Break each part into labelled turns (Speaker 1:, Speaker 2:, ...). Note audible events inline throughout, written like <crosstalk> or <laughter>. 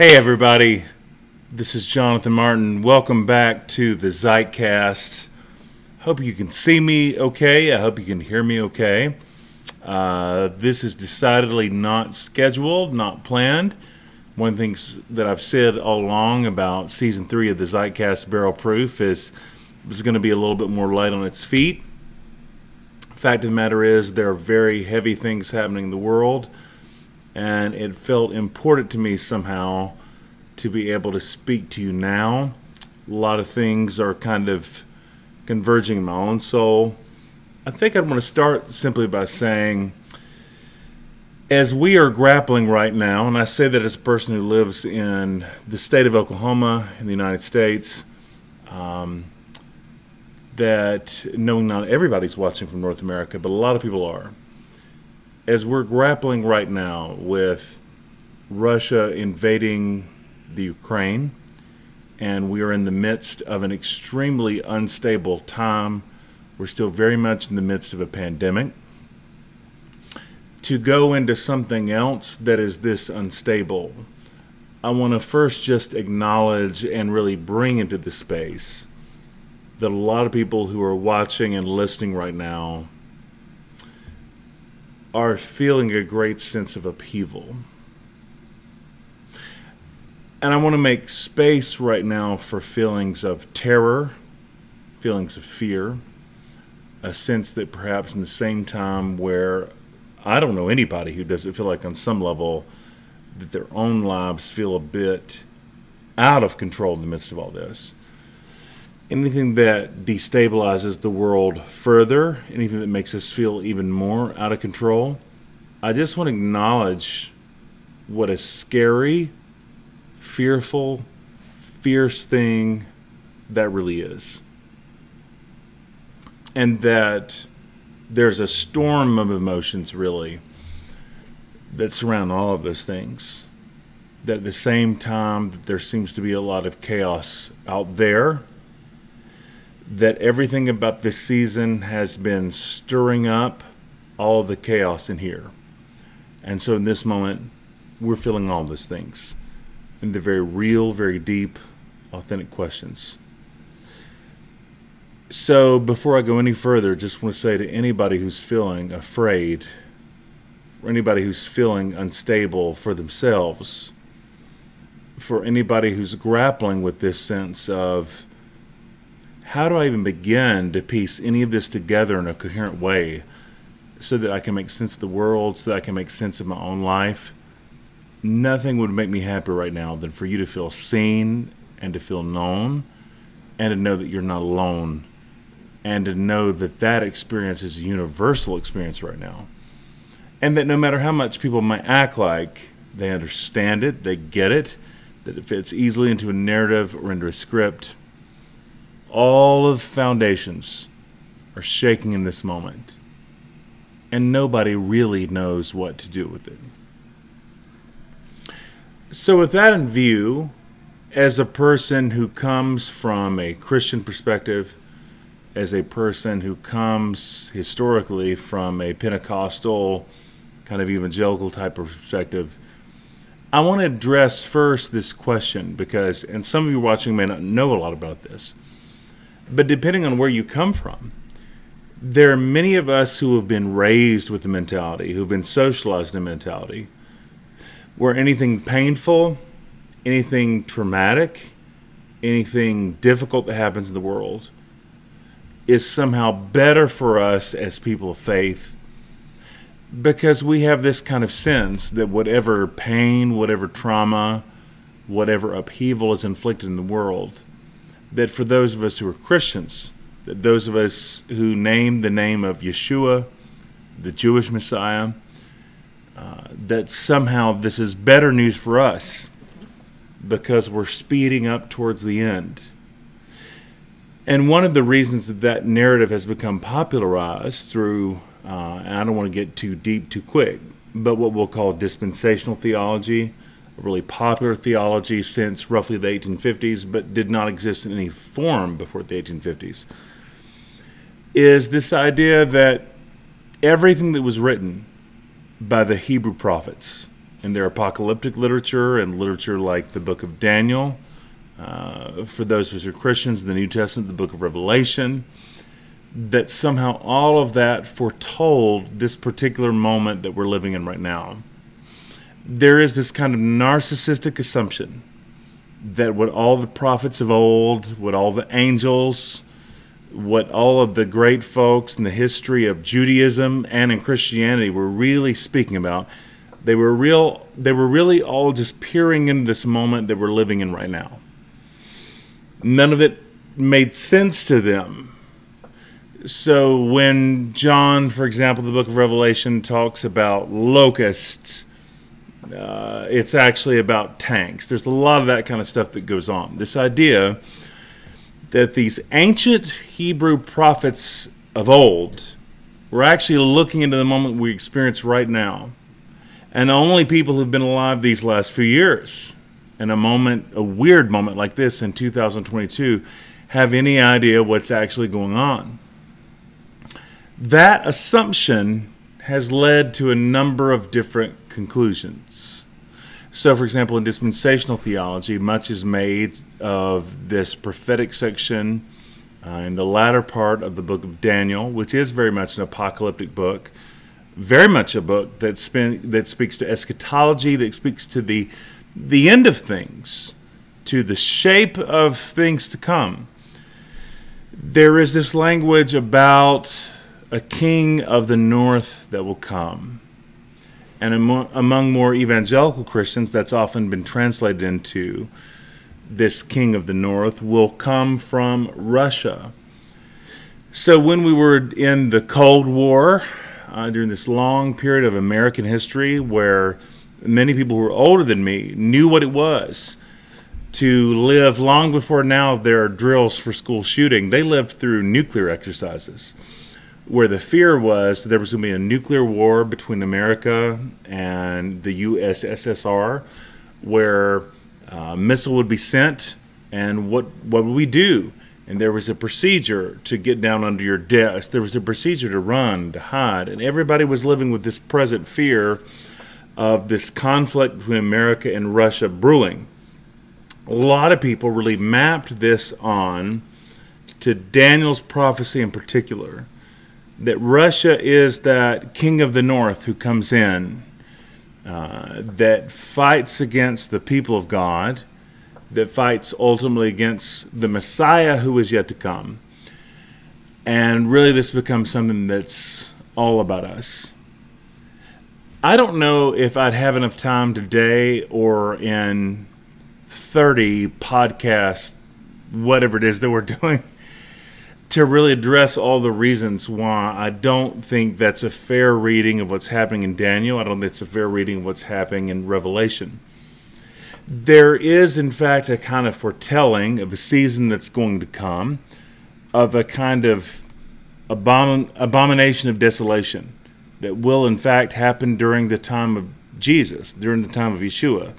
Speaker 1: Hey, everybody. This is Jonathan Martin. Welcome back to the Zeitcast. Hope you can see me okay. I hope you can hear me okay. Uh, this is decidedly not scheduled, not planned. One of the things that I've said all along about season three of the Zeitcast Barrel Proof is it was going to be a little bit more light on its feet. Fact of the matter is, there are very heavy things happening in the world and it felt important to me somehow to be able to speak to you now. A lot of things are kind of converging in my own soul. I think I'd want to start simply by saying, as we are grappling right now, and I say that as a person who lives in the state of Oklahoma in the United States, um, that knowing not everybody's watching from North America, but a lot of people are as we're grappling right now with Russia invading the Ukraine, and we are in the midst of an extremely unstable time. We're still very much in the midst of a pandemic. To go into something else that is this unstable, I want to first just acknowledge and really bring into the space that a lot of people who are watching and listening right now are feeling a great sense of upheaval. And I want to make space right now for feelings of terror, feelings of fear, a sense that perhaps in the same time where I don't know anybody who doesn't feel like on some level that their own lives feel a bit out of control in the midst of all this. Anything that destabilizes the world further, anything that makes us feel even more out of control, I just want to acknowledge what a scary, fearful, fierce thing that really is. And that there's a storm of emotions, really, that surround all of those things. That at the same time, there seems to be a lot of chaos out there that everything about this season has been stirring up all the chaos in here. And so in this moment, we're feeling all those things. They're very real, very deep, authentic questions. So before I go any further, just want to say to anybody who's feeling afraid, for anybody who's feeling unstable for themselves, for anybody who's grappling with this sense of how do I even begin to piece any of this together in a coherent way so that I can make sense of the world, so that I can make sense of my own life? Nothing would make me happier right now than for you to feel seen and to feel known and to know that you're not alone and to know that that experience is a universal experience right now. And that no matter how much people might act like they understand it, they get it, that it fits easily into a narrative or into a script, all of the foundations are shaking in this moment, and nobody really knows what to do with it. So, with that in view, as a person who comes from a Christian perspective, as a person who comes historically from a Pentecostal, kind of evangelical type of perspective, I want to address first this question because, and some of you watching may not know a lot about this. But depending on where you come from, there are many of us who have been raised with the mentality, who've been socialized in a mentality, where anything painful, anything traumatic, anything difficult that happens in the world is somehow better for us as people of faith because we have this kind of sense that whatever pain, whatever trauma, whatever upheaval is inflicted in the world that for those of us who are Christians, that those of us who name the name of Yeshua, the Jewish Messiah, that somehow this is better news for us because we're speeding up towards the end. And one of the reasons that that narrative has become popularized through, uh, and I don't want to get too deep too quick, but what we'll call dispensational theology, a really popular theology since roughly the 1850s, but did not exist in any form before the 1850s, is this idea that everything that was written by the Hebrew prophets, in their apocalyptic literature and literature like the book of Daniel. Uh, for those who are Christians, the New Testament, the book of Revelation, that somehow all of that foretold this particular moment that we're living in right now. There is this kind of narcissistic assumption that what all the prophets of old, what all the angels, what all of the great folks in the history of Judaism and in Christianity were really speaking about, they were real they were really all just peering into this moment that we're living in right now. None of it made sense to them. So when John, for example, the book of Revelation talks about locusts, uh, it's actually about tanks. There's a lot of that kind of stuff that goes on. This idea that these ancient Hebrew prophets of old were actually looking into the moment we experience right now. And only people who've been alive these last few years, in a moment, a weird moment like this in 2022, have any idea what's actually going on. That assumption has led to a number of different conclusions. So, for example, in dispensational theology, much is made of this prophetic section uh, in the latter part of the book of Daniel, which is very much an apocalyptic book, very much a book that, spin, that speaks to eschatology, that speaks to the, the end of things, to the shape of things to come. There is this language about a king of the north that will come. And among more evangelical Christians, that's often been translated into this king of the north will come from Russia. So when we were in the Cold War, uh, during this long period of American history where many people who were older than me knew what it was to live long before now there are drills for school shooting, they lived through nuclear exercises where the fear was there was going to be a nuclear war between America and the USSR, where uh, missile would be sent, and what what would we do? And there was a procedure to get down under your desk. There was a procedure to run, to hide, and everybody was living with this present fear of this conflict between America and Russia brewing. A lot of people really mapped this on to Daniel's prophecy in particular that Russia is that king of the north who comes in, uh, that fights against the people of God, that fights ultimately against the Messiah who is yet to come. And really, this becomes something that's all about us. I don't know if I'd have enough time today or in 30 podcasts, whatever it is that we're <laughs> doing to really address all the reasons why I don't think that's a fair reading of what's happening in Daniel. I don't think it's a fair reading of what's happening in Revelation. There is, in fact, a kind of foretelling of a season that's going to come, of a kind of abomin- abomination of desolation that will, in fact, happen during the time of Jesus, during the time of Yeshua,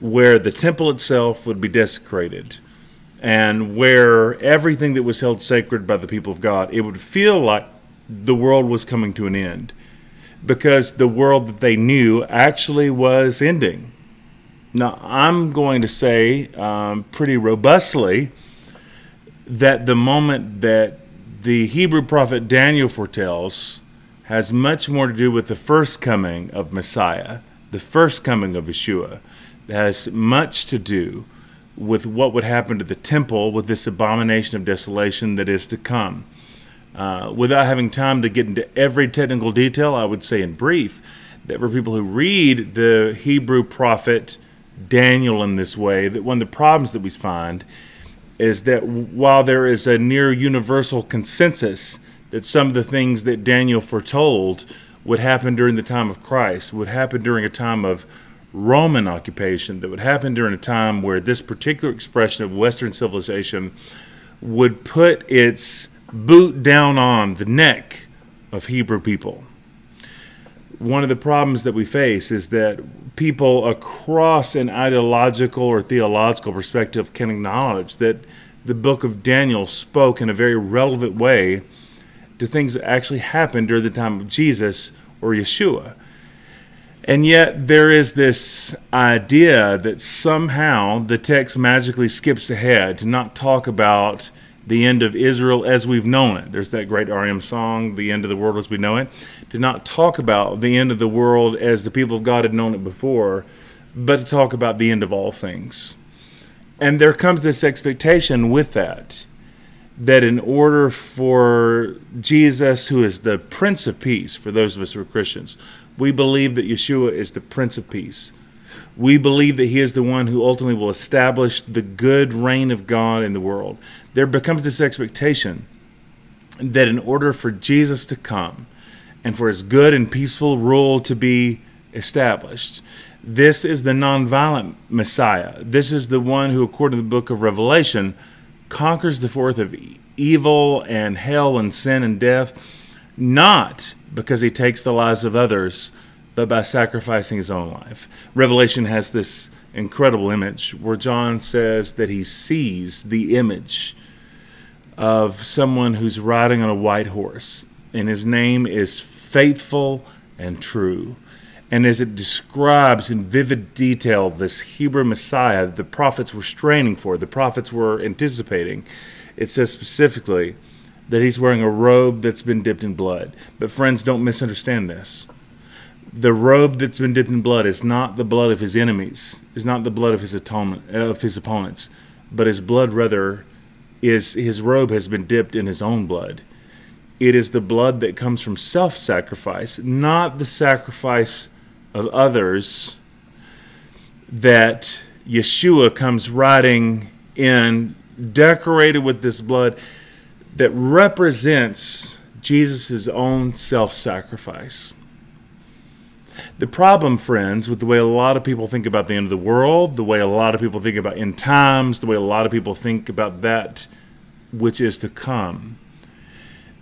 Speaker 1: where the temple itself would be desecrated and where everything that was held sacred by the people of God, it would feel like the world was coming to an end because the world that they knew actually was ending. Now, I'm going to say um, pretty robustly that the moment that the Hebrew prophet Daniel foretells has much more to do with the first coming of Messiah, the first coming of Yeshua. It has much to do with what would happen to the temple with this abomination of desolation that is to come. Uh, without having time to get into every technical detail, I would say in brief that for people who read the Hebrew prophet Daniel in this way, that one of the problems that we find is that while there is a near universal consensus that some of the things that Daniel foretold would happen during the time of Christ, would happen during a time of Roman occupation that would happen during a time where this particular expression of Western civilization would put its boot down on the neck of Hebrew people. One of the problems that we face is that people across an ideological or theological perspective can acknowledge that the book of Daniel spoke in a very relevant way to things that actually happened during the time of Jesus or Yeshua. And yet, there is this idea that somehow the text magically skips ahead to not talk about the end of Israel as we've known it. There's that great REM song, The End of the World as We Know It. To not talk about the end of the world as the people of God had known it before, but to talk about the end of all things. And there comes this expectation with that that in order for Jesus, who is the Prince of Peace, for those of us who are Christians, we believe that Yeshua is the Prince of Peace. We believe that he is the one who ultimately will establish the good reign of God in the world. There becomes this expectation that in order for Jesus to come and for his good and peaceful rule to be established, this is the nonviolent Messiah. This is the one who, according to the book of Revelation, conquers the force of evil and hell and sin and death, not because he takes the lives of others, but by sacrificing his own life. Revelation has this incredible image where John says that he sees the image of someone who's riding on a white horse, and his name is Faithful and True. And as it describes in vivid detail this Hebrew Messiah that the prophets were straining for, the prophets were anticipating, it says specifically that he's wearing a robe that's been dipped in blood. But friends, don't misunderstand this. The robe that's been dipped in blood is not the blood of his enemies, is not the blood of his atonement uh, of his opponents, but his blood rather is his robe has been dipped in his own blood. It is the blood that comes from self-sacrifice, not the sacrifice of others that Yeshua comes riding in, decorated with this blood that represents Jesus' own self sacrifice. The problem, friends, with the way a lot of people think about the end of the world, the way a lot of people think about end times, the way a lot of people think about that which is to come,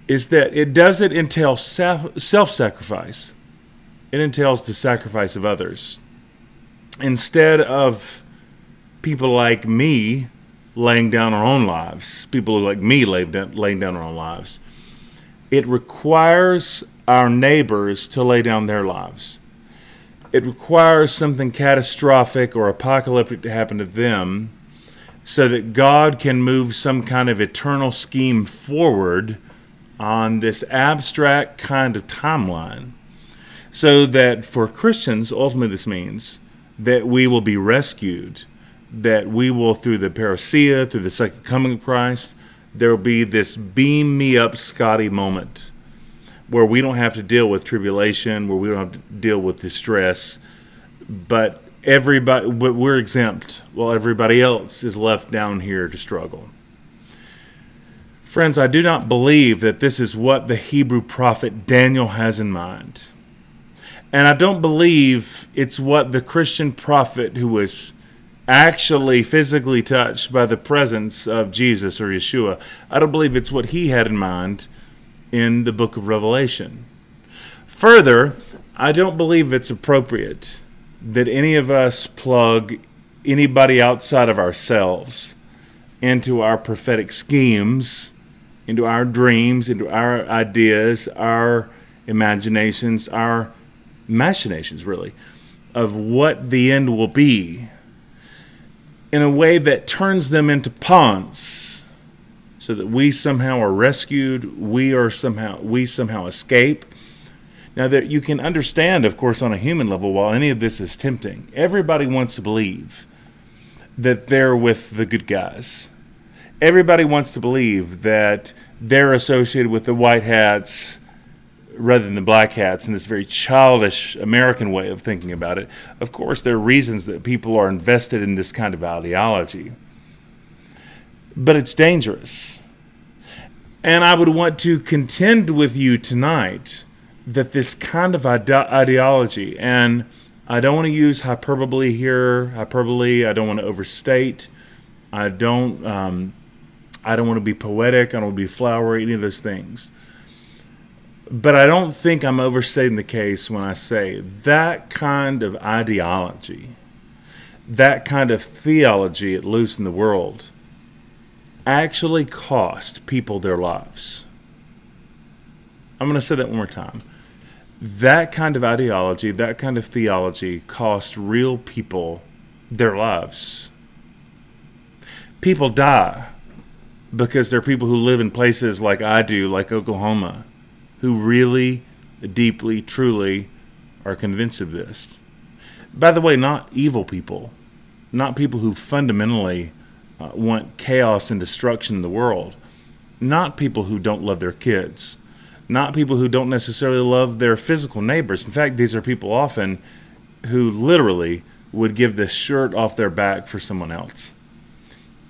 Speaker 1: is that it doesn't entail self sacrifice it entails the sacrifice of others. Instead of people like me laying down our own lives, people like me laying down our own lives, it requires our neighbors to lay down their lives. It requires something catastrophic or apocalyptic to happen to them so that God can move some kind of eternal scheme forward on this abstract kind of timeline. So that for Christians, ultimately, this means that we will be rescued, that we will, through the parousia, through the second coming of Christ, there will be this beam me up, Scotty moment where we don't have to deal with tribulation, where we don't have to deal with distress, but everybody, we're exempt while everybody else is left down here to struggle. Friends, I do not believe that this is what the Hebrew prophet Daniel has in mind. And I don't believe it's what the Christian prophet who was actually physically touched by the presence of Jesus or Yeshua, I don't believe it's what he had in mind in the book of Revelation. Further, I don't believe it's appropriate that any of us plug anybody outside of ourselves into our prophetic schemes, into our dreams, into our ideas, our imaginations, our machinations, really, of what the end will be in a way that turns them into pawns so that we somehow are rescued, we are somehow we somehow escape. Now that you can understand, of course, on a human level, while any of this is tempting, everybody wants to believe that they're with the good guys. Everybody wants to believe that they're associated with the white hats rather than the black hats in this very childish American way of thinking about it. Of course, there are reasons that people are invested in this kind of ideology, but it's dangerous. And I would want to contend with you tonight that this kind of ide- ideology, and I don't want to use hyperbole here, hyperbole, I don't want to overstate, I don't. Um, I don't want to be poetic. I don't want to be flowery. Any of those things but I don't think I'm overstating the case when I say that kind of ideology, that kind of theology at loose in the world, actually cost people their lives. I'm going to say that one more time. that kind of ideology, that kind of theology cost real people their lives. People die because they're people who live in places like I do, like Oklahoma, who really, deeply, truly are convinced of this. By the way, not evil people, not people who fundamentally uh, want chaos and destruction in the world, not people who don't love their kids, not people who don't necessarily love their physical neighbors. In fact, these are people often who literally would give the shirt off their back for someone else.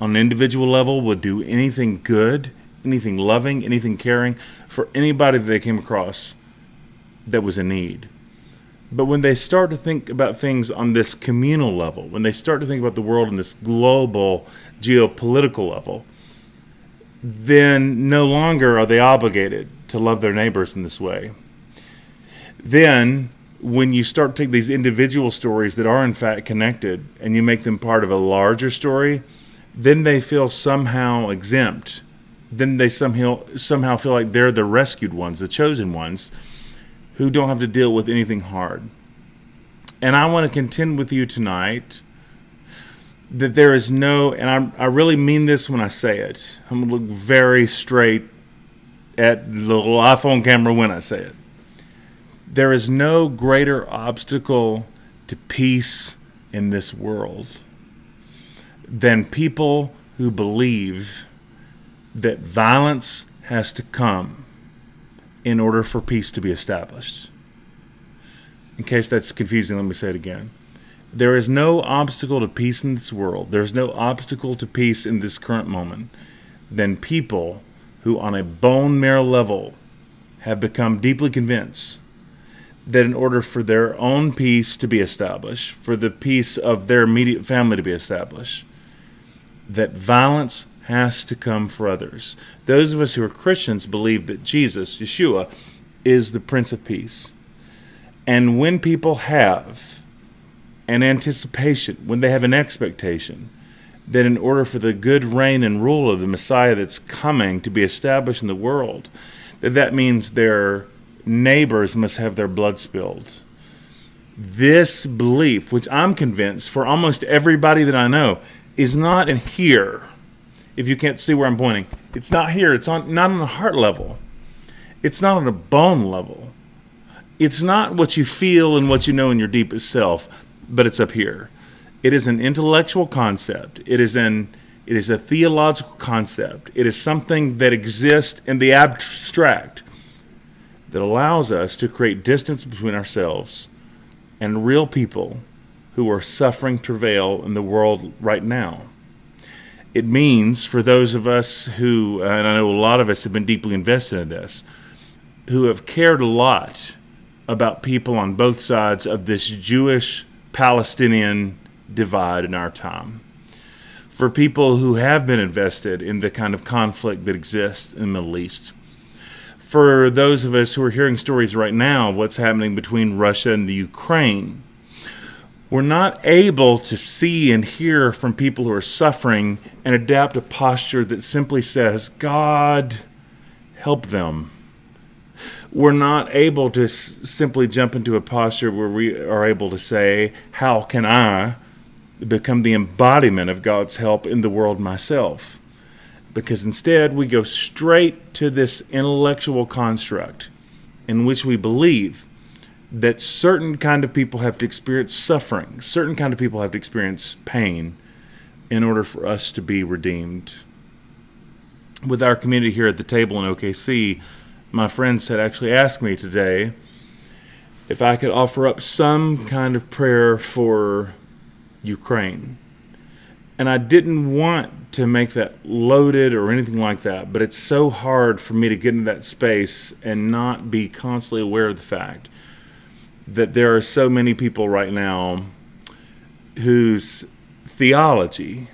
Speaker 1: On an individual level, would do anything good, anything loving, anything caring for anybody that they came across that was in need. But when they start to think about things on this communal level, when they start to think about the world on this global geopolitical level, then no longer are they obligated to love their neighbors in this way. Then, when you start to take these individual stories that are in fact connected and you make them part of a larger story, then they feel somehow exempt. Then they somehow somehow feel like they're the rescued ones, the chosen ones who don't have to deal with anything hard. And I want to contend with you tonight that there is no, and I, I really mean this when I say it. I'm going to look very straight at the little iPhone camera when I say it. There is no greater obstacle to peace in this world than people who believe that violence has to come in order for peace to be established. In case that's confusing, let me say it again. There is no obstacle to peace in this world, there's no obstacle to peace in this current moment than people who, on a bone marrow level, have become deeply convinced that in order for their own peace to be established, for the peace of their immediate family to be established, that violence has to come for others. Those of us who are Christians believe that Jesus, Yeshua, is the Prince of Peace. And when people have an anticipation, when they have an expectation, that in order for the good reign and rule of the Messiah that's coming to be established in the world, that that means their neighbors must have their blood spilled. This belief, which I'm convinced for almost everybody that I know, is not in here if you can't see where I'm pointing. It's not here. It's on not on the heart level. It's not on a bone level. It's not what you feel and what you know in your deepest self, but it's up here. It is an intellectual concept. It is an it is a theological concept. It is something that exists in the abstract that allows us to create distance between ourselves and real people who are suffering travail in the world right now it means for those of us who, and I know a lot of us have been deeply invested in this, who have cared a lot about people on both sides of this Jewish Palestinian divide in our time. For people who have been invested in the kind of conflict that exists in the Middle East. For those of us who are hearing stories right now of what's happening between Russia and the Ukraine we're not able to see and hear from people who are suffering and adapt a posture that simply says, God, help them. We're not able to s- simply jump into a posture where we are able to say, How can I become the embodiment of God's help in the world myself? Because instead, we go straight to this intellectual construct in which we believe that certain kind of people have to experience suffering, certain kind of people have to experience pain in order for us to be redeemed. With our community here at the table in OKC, my friends had actually asked me today if I could offer up some kind of prayer for Ukraine. And I didn't want to make that loaded or anything like that, but it's so hard for me to get into that space and not be constantly aware of the fact that there are so many people right now whose theology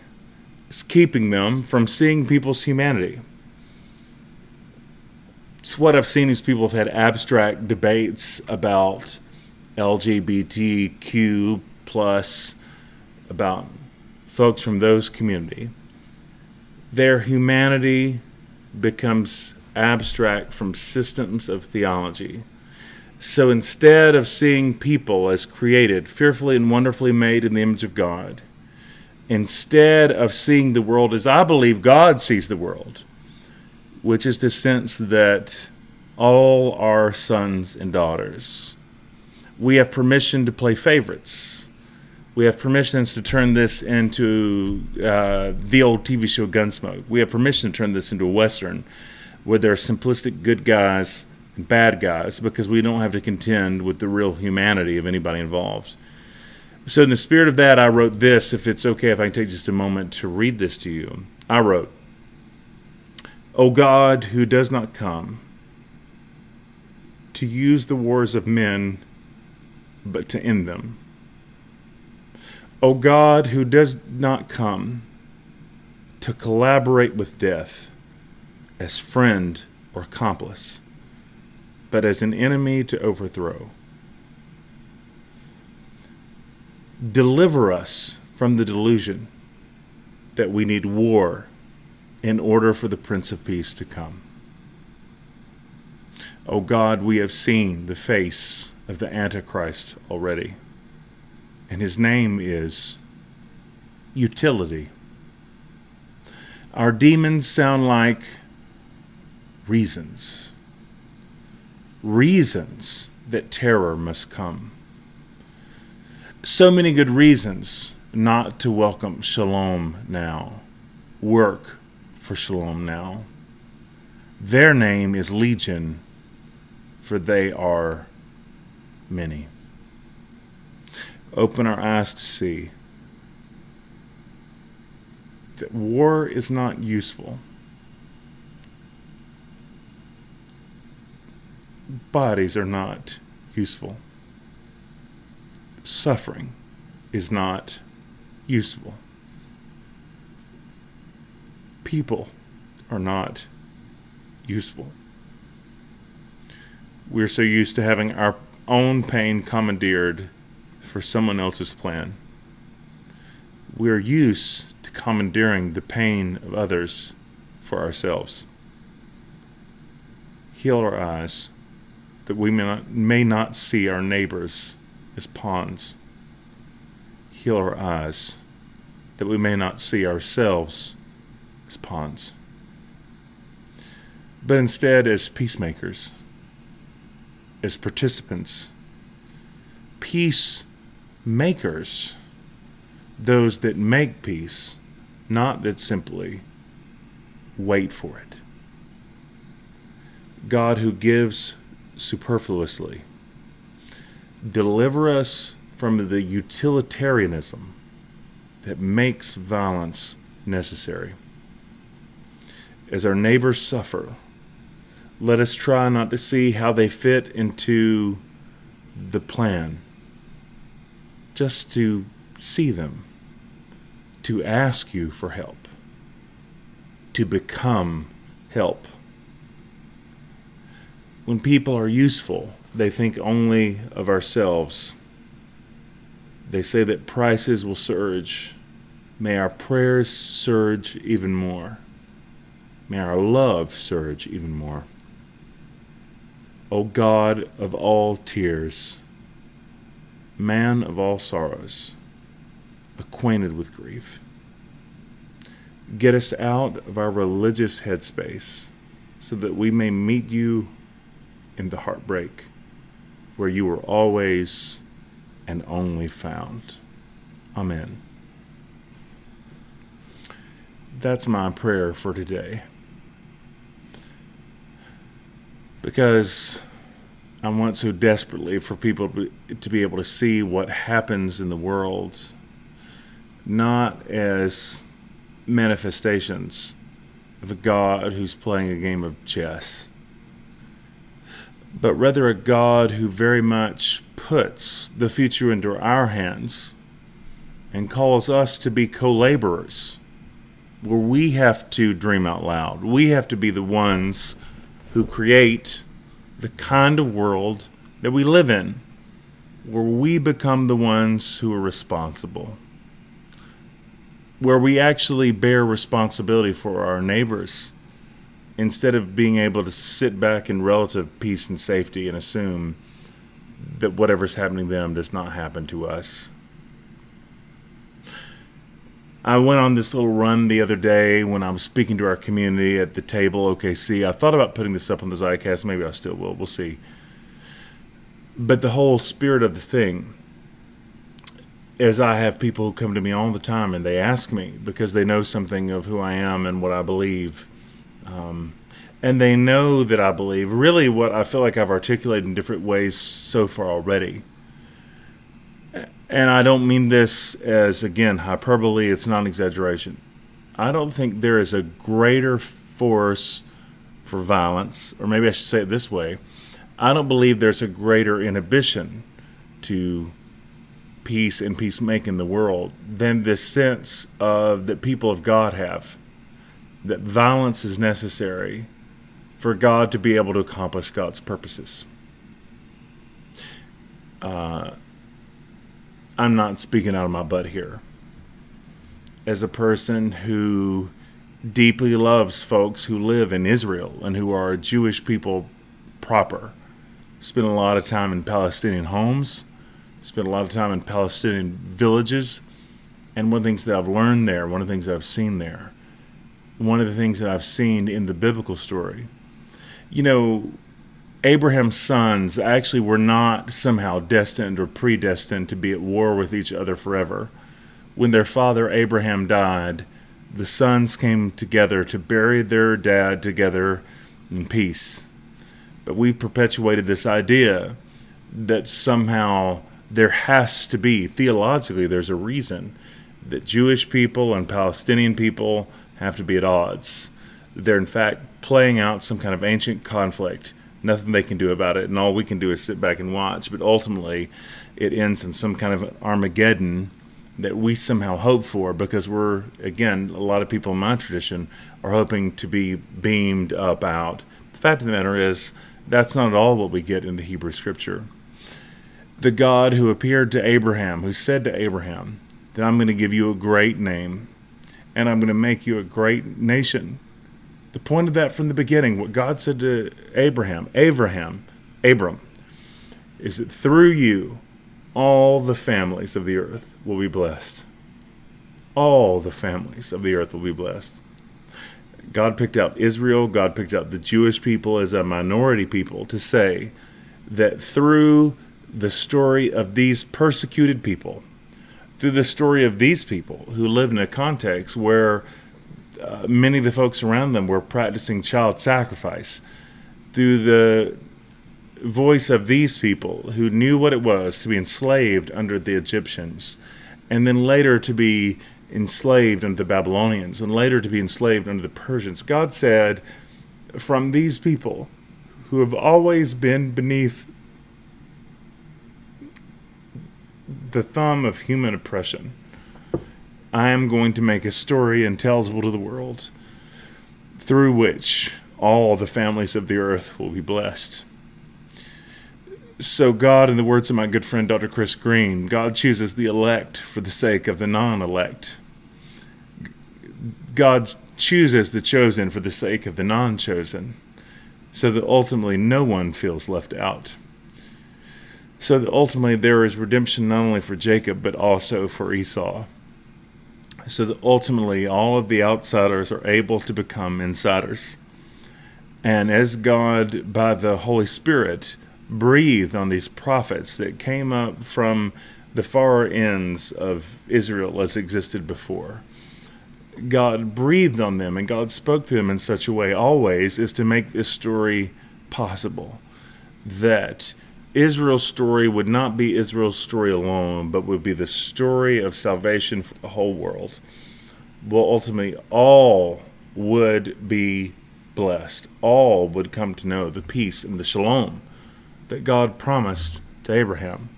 Speaker 1: is keeping them from seeing people's humanity. It's what I've seen is people have had abstract debates about LGBTQ plus about folks from those community. Their humanity becomes abstract from systems of theology So instead of seeing people as created, fearfully and wonderfully made in the image of God, instead of seeing the world as I believe God sees the world, which is the sense that all are sons and daughters, we have permission to play favorites. We have permissions to turn this into uh, the old TV show Gunsmoke. We have permission to turn this into a Western where there are simplistic good guys bad guys because we don't have to contend with the real humanity of anybody involved. So, in the spirit of that, I wrote this. If it's okay, if I can take just a moment to read this to you, I wrote, O God, who does not come to use the wars of men, but to end them. O God, who does not come to collaborate with death as friend or accomplice but as an enemy to overthrow. Deliver us from the delusion that we need war in order for the Prince of Peace to come. O oh God, we have seen the face of the Antichrist already, and his name is utility. Our demons sound like reasons reasons that terror must come. So many good reasons not to welcome shalom now, work for shalom now. Their name is Legion, for they are many. Open our eyes to see that war is not useful. Bodies are not useful. Suffering is not useful. People are not useful. We're so used to having our own pain commandeered for someone else's plan. We're used to commandeering the pain of others for ourselves. Heal our eyes that we may not, may not see our neighbors as pawns. Heal our eyes that we may not see ourselves as pawns, but instead as peacemakers, as participants, peacemakers, those that make peace, not that simply wait for it. God who gives superfluously. Deliver us from the utilitarianism that makes violence necessary. As our neighbors suffer, let us try not to see how they fit into the plan, just to see them, to ask you for help, to become help. When people are useful, they think only of ourselves. They say that prices will surge. May our prayers surge even more. May our love surge even more. O God of all tears, man of all sorrows, acquainted with grief, get us out of our religious headspace so that we may meet you in the heartbreak where you were always and only found. Amen. That's my prayer for today. Because I want so desperately for people to be able to see what happens in the world, not as manifestations of a God who's playing a game of chess but rather a God who very much puts the future into our hands and calls us to be co laborers, where we have to dream out loud. We have to be the ones who create the kind of world that we live in, where we become the ones who are responsible, where we actually bear responsibility for our neighbors instead of being able to sit back in relative peace and safety and assume that whatever's happening to them does not happen to us. I went on this little run the other day when I was speaking to our community at the table OKC. I thought about putting this up on the Zeitcast. Maybe I still will. We'll see. But the whole spirit of the thing is I have people who come to me all the time and they ask me because they know something of who I am and what I believe. Um, and they know that I believe really what I feel like I've articulated in different ways so far already and I don't mean this as, again, hyperbole, it's not an exaggeration. I don't think there is a greater force for violence, or maybe I should say it this way I don't believe there's a greater inhibition to peace and peacemaking in the world than this sense of that people of God have that violence is necessary for God to be able to accomplish God's purposes. Uh, I'm not speaking out of my butt here. As a person who deeply loves folks who live in Israel and who are Jewish people proper, spend a lot of time in Palestinian homes, spend a lot of time in Palestinian villages, and one of the things that I've learned there, one of the things that I've seen there, one of the things that I've seen in the biblical story, you know, Abraham's sons actually were not somehow destined or predestined to be at war with each other forever. When their father Abraham died, the sons came together to bury their dad together in peace. But we perpetuated this idea that somehow there has to be, theologically, there's a reason that Jewish people and Palestinian people have to be at odds. They're, in fact, playing out some kind of ancient conflict nothing they can do about it, and all we can do is sit back and watch. But ultimately, it ends in some kind of Armageddon that we somehow hope for because we're, again, a lot of people in my tradition are hoping to be beamed up out. The fact of the matter is, that's not at all what we get in the Hebrew scripture. The God who appeared to Abraham, who said to Abraham, that I'm going to give you a great name and I'm going to make you a great nation the point of that from the beginning, what God said to Abraham, Abraham, Abram, is that through you, all the families of the earth will be blessed. All the families of the earth will be blessed. God picked out Israel, God picked out the Jewish people as a minority people to say that through the story of these persecuted people, through the story of these people who lived in a context where uh, many of the folks around them were practicing child sacrifice through the voice of these people who knew what it was to be enslaved under the Egyptians and then later to be enslaved under the Babylonians and later to be enslaved under the Persians. God said, from these people who have always been beneath the thumb of human oppression, I am going to make a story intelligible to the world through which all the families of the earth will be blessed. So, God, in the words of my good friend Dr. Chris Green, God chooses the elect for the sake of the non elect. God chooses the chosen for the sake of the non chosen, so that ultimately no one feels left out. So that ultimately there is redemption not only for Jacob, but also for Esau so that ultimately all of the outsiders are able to become insiders. And as God, by the Holy Spirit, breathed on these prophets that came up from the far ends of Israel as existed before, God breathed on them and God spoke to them in such a way always as to make this story possible. That Israel's story would not be Israel's story alone, but would be the story of salvation for the whole world. Well, ultimately, all would be blessed. All would come to know the peace and the shalom that God promised to Abraham.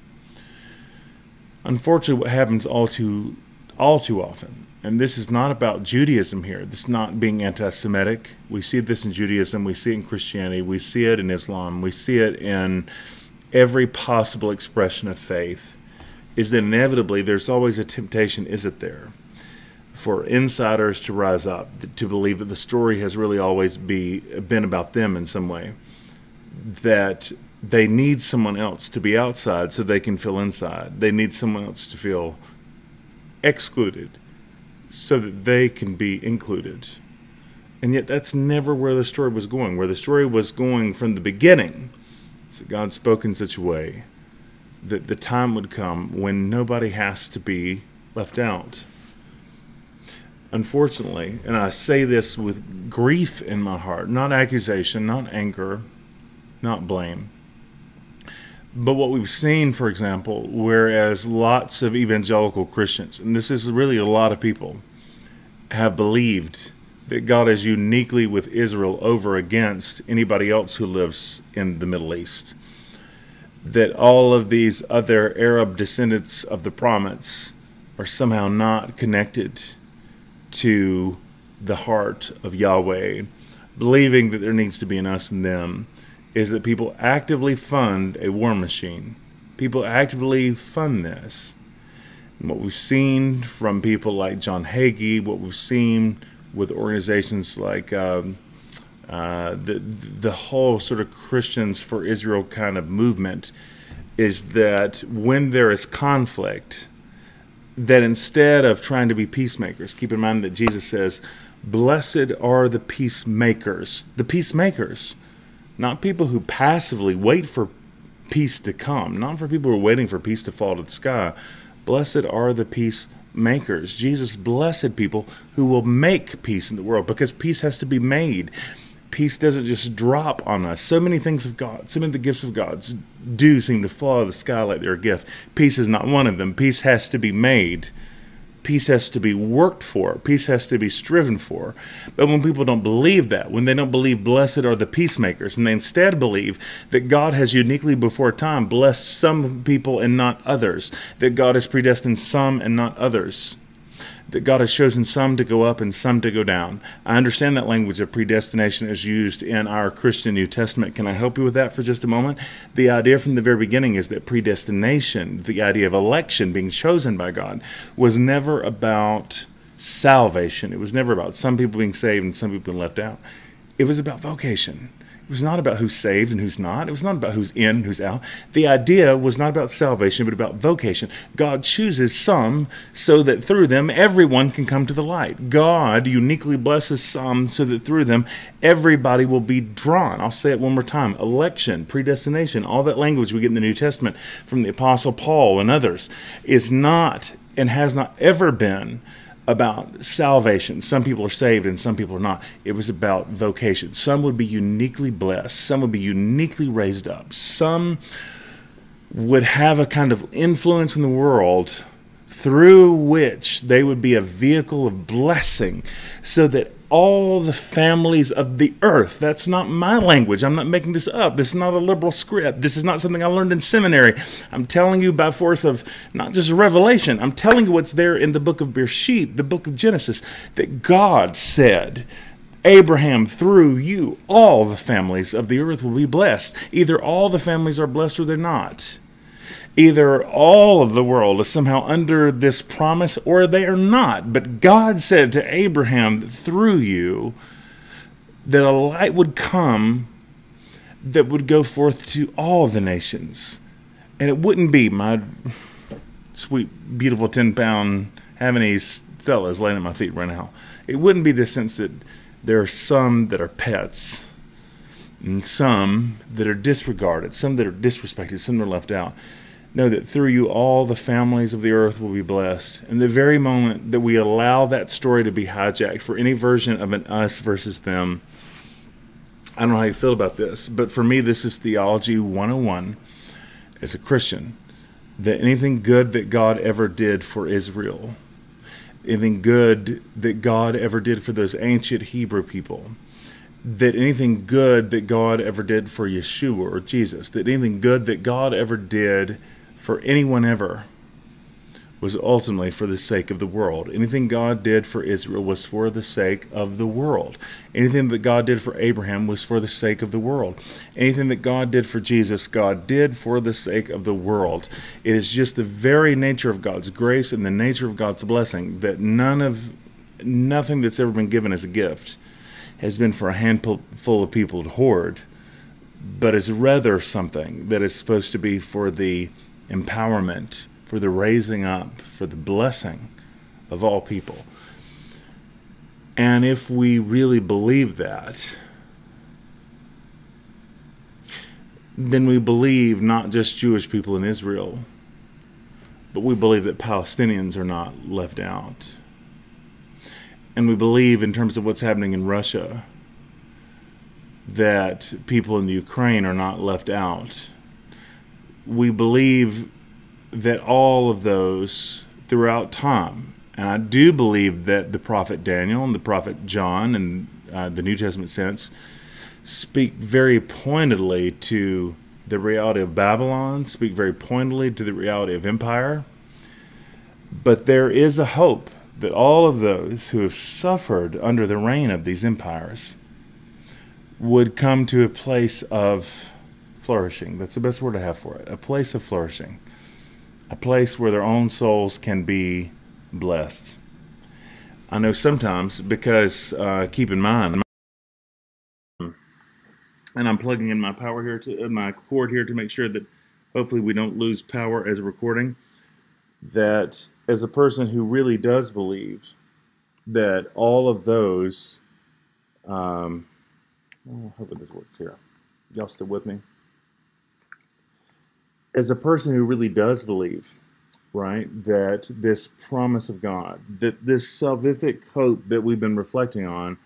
Speaker 1: Unfortunately, what happens all too all too often, and this is not about Judaism here. This is not being anti-Semitic. We see this in Judaism. We see it in Christianity. We see it in Islam. We see it in every possible expression of faith is that inevitably there's always a temptation, is it there, for insiders to rise up, to believe that the story has really always be, been about them in some way. That they need someone else to be outside so they can feel inside. They need someone else to feel excluded so that they can be included. And yet, that's never where the story was going. Where the story was going from the beginning that God spoke in such a way that the time would come when nobody has to be left out. Unfortunately, and I say this with grief in my heart, not accusation, not anger, not blame. But what we've seen, for example, whereas lots of evangelical Christians, and this is really a lot of people, have believed that God is uniquely with Israel over against anybody else who lives in the Middle East. That all of these other Arab descendants of the promise are somehow not connected to the heart of Yahweh, believing that there needs to be an us and them, is that people actively fund a war machine. People actively fund this. And what we've seen from people like John Hagee, what we've seen with organizations like um, uh, the the whole sort of Christians for Israel kind of movement, is that when there is conflict, that instead of trying to be peacemakers, keep in mind that Jesus says, Blessed are the peacemakers. The peacemakers, not people who passively wait for peace to come, not for people who are waiting for peace to fall to the sky. Blessed are the peacemakers. Jesus blessed people who will make peace in the world because peace has to be made peace doesn't just drop on us. So many things of God, so many of the gifts of God do seem to fall out of the sky like they're a gift. Peace is not one of them. Peace has to be made. Peace has to be worked for. Peace has to be striven for. But when people don't believe that, when they don't believe blessed are the peacemakers, and they instead believe that God has uniquely before time blessed some people and not others, that God has predestined some and not others, that God has chosen some to go up and some to go down. I understand that language of predestination is used in our Christian New Testament. Can I help you with that for just a moment? The idea from the very beginning is that predestination, the idea of election, being chosen by God, was never about salvation. It was never about some people being saved and some people being left out. It was about vocation. It was not about who's saved and who's not. It was not about who's in and who's out. The idea was not about salvation, but about vocation. God chooses some so that through them everyone can come to the light. God uniquely blesses some so that through them everybody will be drawn. I'll say it one more time election, predestination, all that language we get in the New Testament from the Apostle Paul and others is not and has not ever been about salvation. Some people are saved and some people are not. It was about vocation. Some would be uniquely blessed, some would be uniquely raised up, some would have a kind of influence in the world through which they would be a vehicle of blessing so that all the families of the earth. That's not my language. I'm not making this up. This is not a liberal script. This is not something I learned in seminary. I'm telling you by force of not just revelation. I'm telling you what's there in the book of Bereshit, the book of Genesis, that God said, Abraham, through you, all the families of the earth will be blessed. Either all the families are blessed or they're not. Either all of the world is somehow under this promise or they are not. But God said to Abraham through you that a light would come that would go forth to all the nations. And it wouldn't be my sweet, beautiful 10 pound Havanese fellas laying at my feet right now. It wouldn't be the sense that there are some that are pets and some that are disregarded, some that are disrespected, some that are left out. Know that through you all the families of the earth will be blessed. And the very moment that we allow that story to be hijacked for any version of an us versus them, I don't know how you feel about this, but for me, this is theology 101 as a Christian. That anything good that God ever did for Israel, anything good that God ever did for those ancient Hebrew people, that anything good that God ever did for Yeshua or Jesus, that anything good that God ever did for anyone ever was ultimately for the sake of the world. Anything God did for Israel was for the sake of the world. Anything that God did for Abraham was for the sake of the world. Anything that God did for Jesus, God did for the sake of the world. It is just the very nature of God's grace and the nature of God's blessing that none of nothing that's ever been given as a gift has been for a handful full of people to hoard but is rather something that is supposed to be for the empowerment, for the raising up, for the blessing of all people. And if we really believe that, then we believe not just Jewish people in Israel, but we believe that Palestinians are not left out. And we believe, in terms of what's happening in Russia, that people in the Ukraine are not left out. We believe that all of those throughout time, and I do believe that the prophet Daniel and the prophet John, in uh, the New Testament sense, speak very pointedly to the reality of Babylon, speak very pointedly to the reality of empire. But there is a hope that all of those who have suffered under the reign of these empires would come to a place of flourishing. That's the best word I have for it. A place of flourishing. A place where their own souls can be blessed. I know sometimes because uh, keep in mind and I'm plugging in my power here to uh, my cord here to make sure that hopefully we don't lose power as a recording. That as a person who really does believe that all of those, um, oh, hoping this works here. Y'all still with me? As a person who really does believe, right, that this promise of God, that this salvific hope that we've been reflecting on,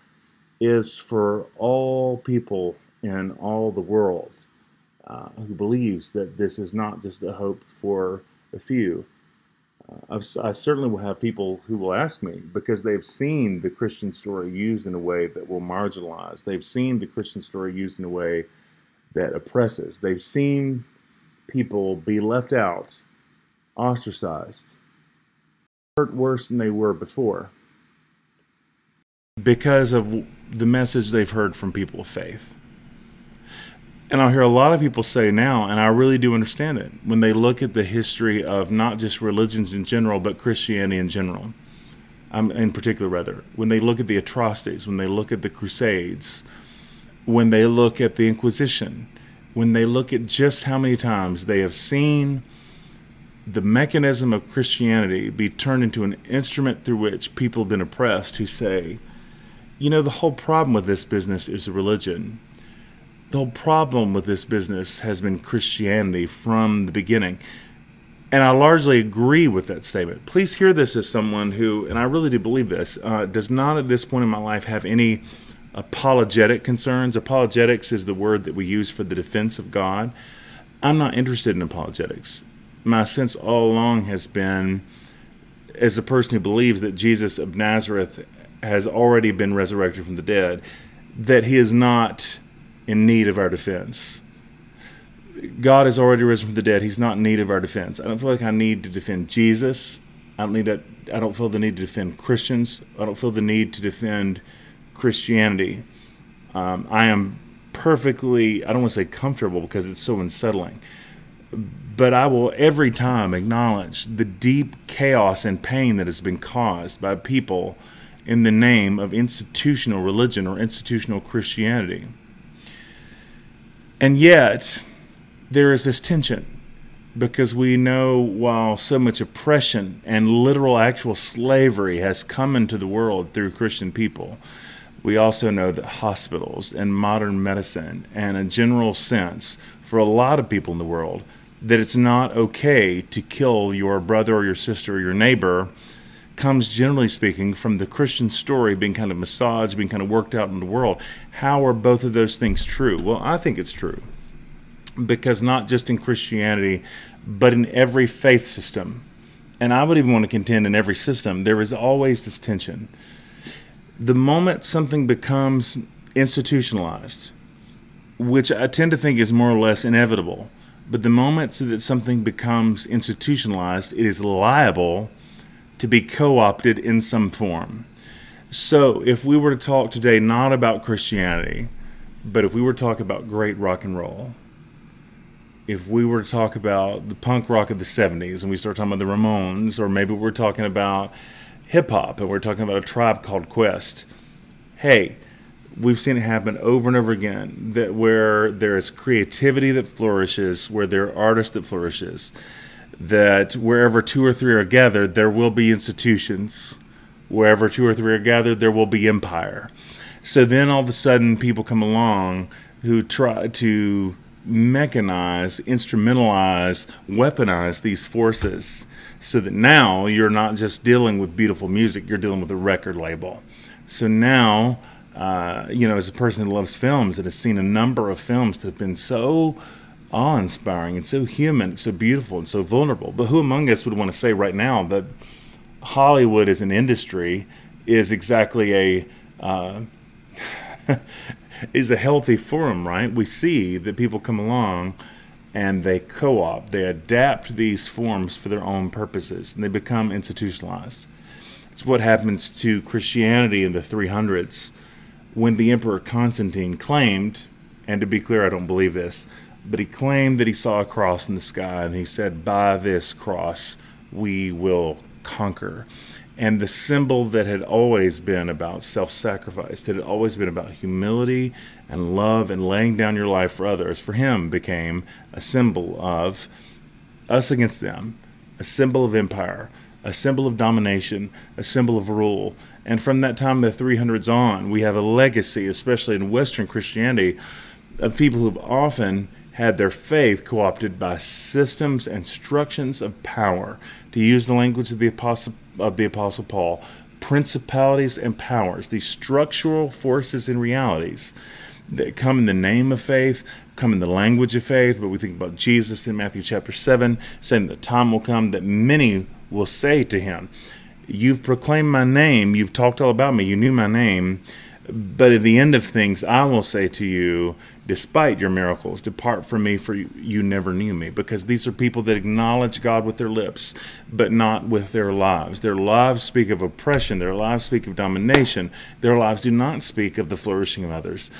Speaker 1: is for all people in all the world uh, who believes that this is not just a hope for a few. Uh, i certainly will have people who will ask me because they've seen the Christian story used in a way that will marginalize. They've seen the Christian story used in a way that oppresses. They've seen people be left out, ostracized, hurt worse than they were before because of the message they've heard from people of faith. And I hear a lot of people say now, and I really do understand it, when they look at the history of not just religions in general, but Christianity in general, um, in particular, rather, when they look at the atrocities, when they look at the Crusades, when they look at the Inquisition, when they look at just how many times they have seen the mechanism of Christianity be turned into an instrument through which people have been oppressed who say, you know, the whole problem with this business is religion the whole problem with this business has been Christianity from the beginning. And I largely agree with that statement. Please hear this as someone who, and I really do believe this, uh, does not at this point in my life have any apologetic concerns. Apologetics is the word that we use for the defense of God. I'm not interested in apologetics. My sense all along has been, as a person who believes that Jesus of Nazareth has already been resurrected from the dead, that he is not in need of our defense. God has already risen from the dead. He's not in need of our defense. I don't feel like I need to defend Jesus. I don't need to, I don't feel the need to defend Christians. I don't feel the need to defend Christianity. Um, I am perfectly, I don't want to say comfortable because it's so unsettling, but I will every time acknowledge the deep chaos and pain that has been caused by people in the name of institutional religion or institutional Christianity. And yet, there is this tension because we know while so much oppression and literal actual slavery has come into the world through Christian people, we also know that hospitals and modern medicine and a general sense for a lot of people in the world that it's not okay to kill your brother or your sister or your neighbor comes generally speaking from the Christian story being kind of massaged, being kind of worked out in the world. How are both of those things true? Well, I think it's true. Because not just in Christianity, but in every faith system, and I would even want to contend in every system, there is always this tension. The moment something becomes institutionalized, which I tend to think is more or less inevitable, but the moment that something becomes institutionalized, it is liable to be co opted in some form. So, if we were to talk today not about Christianity, but if we were to talk about great rock and roll, if we were to talk about the punk rock of the 70s and we start talking about the Ramones, or maybe we're talking about hip hop and we're talking about a tribe called Quest, hey, we've seen it happen over and over again that where there is creativity that flourishes, where there are artists that flourishes, that wherever two or three are gathered, there will be institutions. Wherever two or three are gathered, there will be empire. So then all of a sudden, people come along who try to mechanize, instrumentalize, weaponize these forces so that now you're not just dealing with beautiful music, you're dealing with a record label. So now, uh, you know, as a person who loves films that has seen a number of films that have been so awe inspiring and so human, so beautiful and so vulnerable. But who among us would want to say right now that Hollywood as an industry is exactly a uh, <laughs> is a healthy forum, right? We see that people come along and they co opt, they adapt these forms for their own purposes, and they become institutionalized. It's what happens to Christianity in the 300s when the Emperor Constantine claimed, and to be clear, I don't believe this, but he claimed that he saw a cross in the sky, and he said, By this cross we will conquer and the symbol that had always been about self sacrifice, that had always been about humility and love and laying down your life for others, for him became a symbol of us against them, a symbol of empire, a symbol of domination, a symbol of rule. And from that time, the 300s on, we have a legacy, especially in Western Christianity, of people who've often had their faith co opted by systems and structures of power. To use the language of the Apostle, of the Apostle Paul, principalities and powers, these structural forces and realities that come in the name of faith, come in the language of faith, but we think about Jesus in Matthew chapter 7, saying that time will come that many will say to him, You've proclaimed my name, you've talked all about me, you knew my name, but at the end of things, I will say to you, despite your miracles. Depart from me, for you never knew me. Because these are people that acknowledge God with their lips, but not with their lives. Their lives speak of oppression, their lives speak of domination, their lives do not speak of the flourishing of others.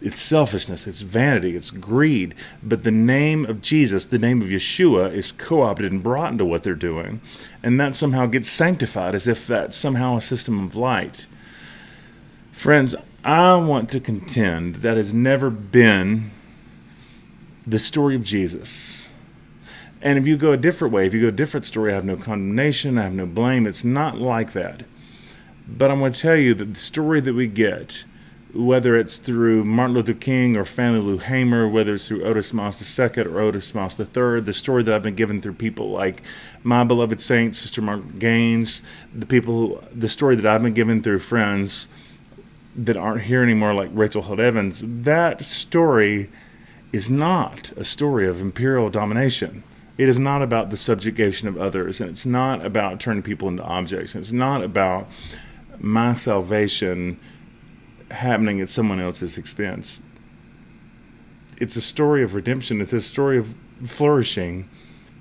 Speaker 1: It's selfishness, it's vanity, it's greed. But the name of Jesus, the name of Yeshua, is co opted and brought into what they're doing. And that somehow gets sanctified as if that's somehow a system of light. Friends, I want to contend that has never been the story of Jesus. And if you go a different way, if you go a different story, I have no condemnation, I have no blame. It's not like that. But I'm going to tell you that the story that we get, whether it's through Martin Luther King or Fannie Lou Hamer, whether it's through Otis Moss II or Otis Moss III, the story that I've been given through people like my beloved saint, Sister Margaret Gaines, the people, the story that I've been given through friends that aren't here anymore, like Rachel Held Evans, that story is not a story of imperial domination. It is not about the subjugation of others, and it's not about turning people into objects. And it's not about my salvation happening at someone else's expense. It's a story of redemption. It's a story of flourishing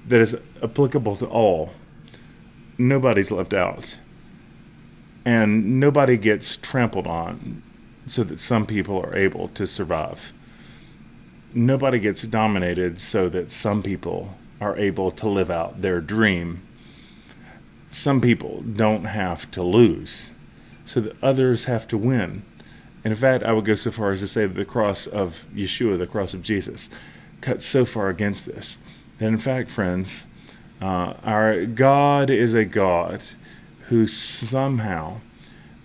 Speaker 1: that is applicable to all. Nobody's left out and nobody gets trampled on so that some people are able to survive. Nobody gets dominated so that some people are able to live out their dream. Some people don't have to lose so that others have to win. And in fact, I would go so far as to say that the cross of Yeshua, the cross of Jesus, cuts so far against this that, in fact, friends, uh, our God is a God who somehow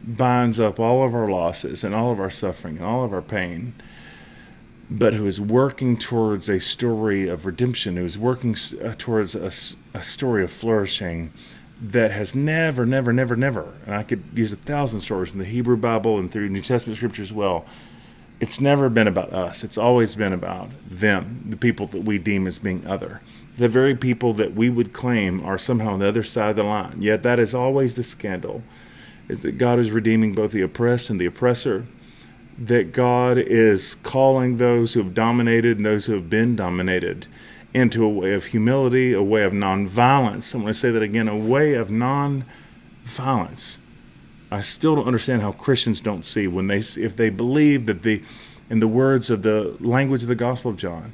Speaker 1: binds up all of our losses and all of our suffering and all of our pain, but who is working towards a story of redemption, who is working uh, towards a, a story of flourishing that has never, never, never, never, and I could use a thousand stories in the Hebrew Bible and through New Testament scripture as well. It's never been about us. It's always been about them, the people that we deem as being other the very people that we would claim are somehow on the other side of the line. Yet that is always the scandal, is that God is redeeming both the oppressed and the oppressor, that God is calling those who have dominated and those who have been dominated into a way of humility, a way of nonviolence. I'm going to say that again, a way of nonviolence. I still don't understand how Christians don't see when they if they believe that the in the words of the language of the Gospel of John,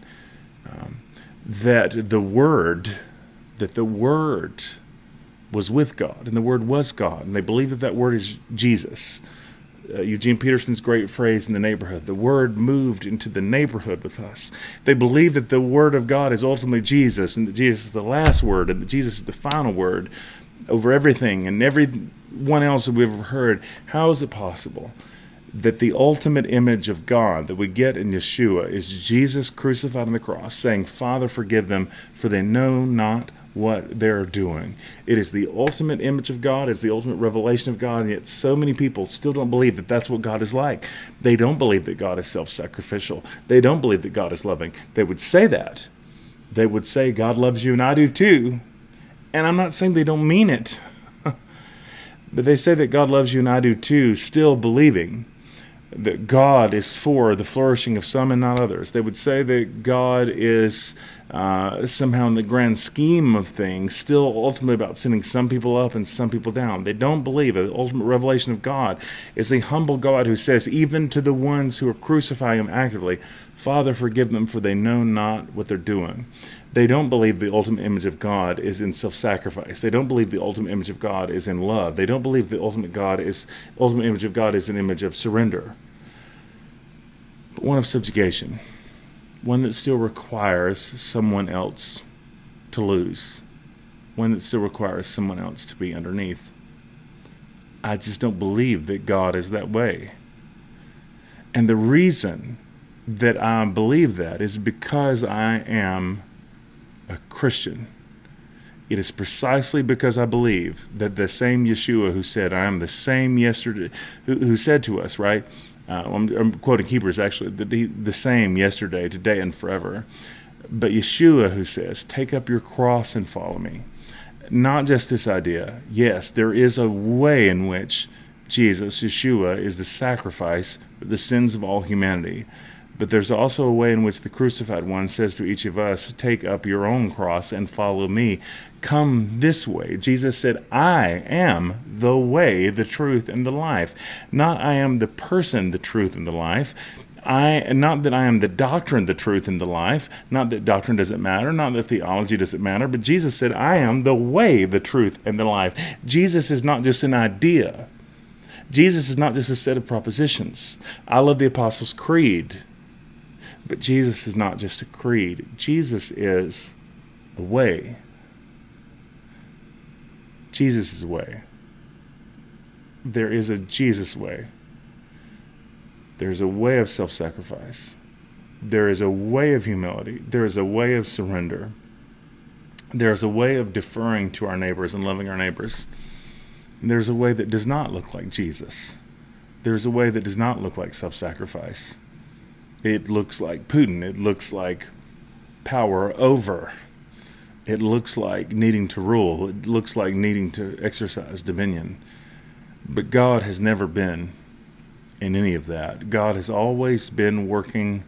Speaker 1: um, that the Word, that the Word was with God, and the Word was God, and they believe that that Word is Jesus. uh, Eugene Peterson's great phrase in the neighborhood the word moved into the neighborhood with us. They believe that the word of God is ultimately Jesus and that Jesus is the last word and that Jesus is the final word over everything and everyone else that we've ever heard. How is it possible? That the ultimate image of God that we get in Yeshua is Jesus crucified on the cross, saying, Father, forgive them, for they know not what they're doing. It is the ultimate image of God, it's the ultimate revelation of God, and yet so many people still don't believe that that's what God is like. They don't believe that God is self sacrificial, they don't believe that God is loving. They would say that. They would say, God loves you, and I do too. And I'm not saying they don't mean it, <laughs> but they say that God loves you, and I do too, still believing that God is for the flourishing of some and not others. They would say that God is uh, somehow, in the grand scheme of things, still ultimately about sending some people up and some people down. They don't believe the ultimate revelation of God is a humble God who says, even to the ones who are crucifying Him actively, Father, forgive them, for they know not what they're doing. They don't believe the ultimate image of God is in self-sacrifice. They don't believe the ultimate image of God is in love. They don't believe the ultimate God is ultimate image of God is an image of surrender, but one of subjugation, one that still requires someone else to lose, one that still requires someone else to be underneath. I just don't believe that God is that way. And the reason that I believe that is because I am a Christian. It is precisely because I believe that the same Yeshua who said, I am the same yesterday, who, who said to us, right? Uh, I'm, I'm, quoting Hebrews actually, the, the same yesterday, today, and forever. But Yeshua who says, Take up your cross and follow me. Not just this idea. Yes, there is a way in which Jesus, Yeshua, is the sacrifice for the sins of all humanity. But there's also a way in which the crucified one says to each of us, Take up your own cross and follow me. Come this way. Jesus said, I am the way, the truth, and the life. Not I am the person, the truth, and the life. I not that I am the doctrine, the truth, and the life. Not that doctrine doesn't matter, not that theology doesn't matter, but Jesus said, I am the way, the truth, and the life. Jesus is not just an idea. Jesus is not just a set of propositions. I love the Apostles' Creed. But Jesus is not just a creed, Jesus is a way. Jesus is a way. There is a Jesus way. There's a way of self sacrifice. There is a way of humility. There is a way of surrender. There is a way of deferring to our neighbors and loving our neighbors. And there's a way that does not look like Jesus. There's a way that does not look like self sacrifice. It looks like Putin. It looks like power over. It looks like needing to rule. It looks like needing to exercise dominion. But God has never been in any of that. God has always been working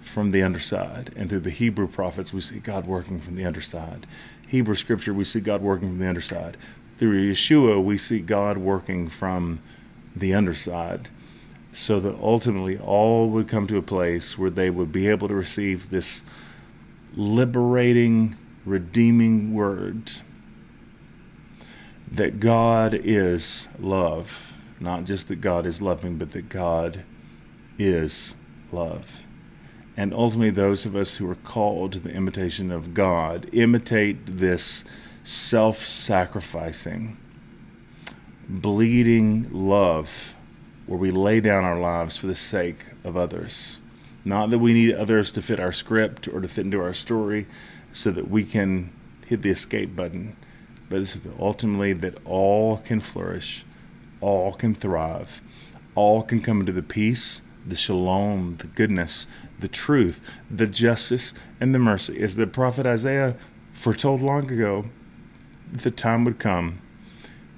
Speaker 1: from the underside. And through the Hebrew prophets, we see God working from the underside. Hebrew scripture, we see God working from the underside. Through Yeshua, we see God working from the underside so that ultimately all would come to a place where they would be able to receive this liberating, redeeming word that God is love. Not just that God is loving, but that God is love. And ultimately, those of us who are called to the imitation of God imitate this self sacrificing, bleeding love where we lay down our lives for the sake of others. Not that we need others to fit our script or to fit into our story so that we can hit the escape button, but this is ultimately that all can flourish, all can thrive, all can come into the peace, the shalom, the goodness, the truth, the justice, and the mercy. As the prophet Isaiah foretold long ago, the time would come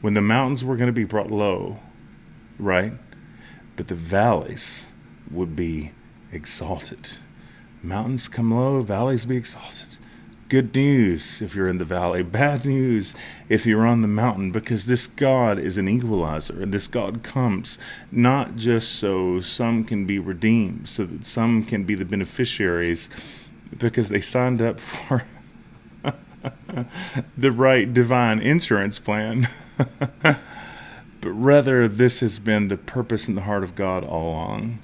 Speaker 1: when the mountains were going to be brought low, right? But the valleys would be exalted. Mountains come low, valleys be exalted. Good news if you're in the valley, bad news if you're on the mountain, because this God is an equalizer, and this God comes not just so some can be redeemed, so that some can be the beneficiaries because they signed up for <laughs> the right divine insurance plan. <laughs> but rather this has been the purpose in the heart of God all along,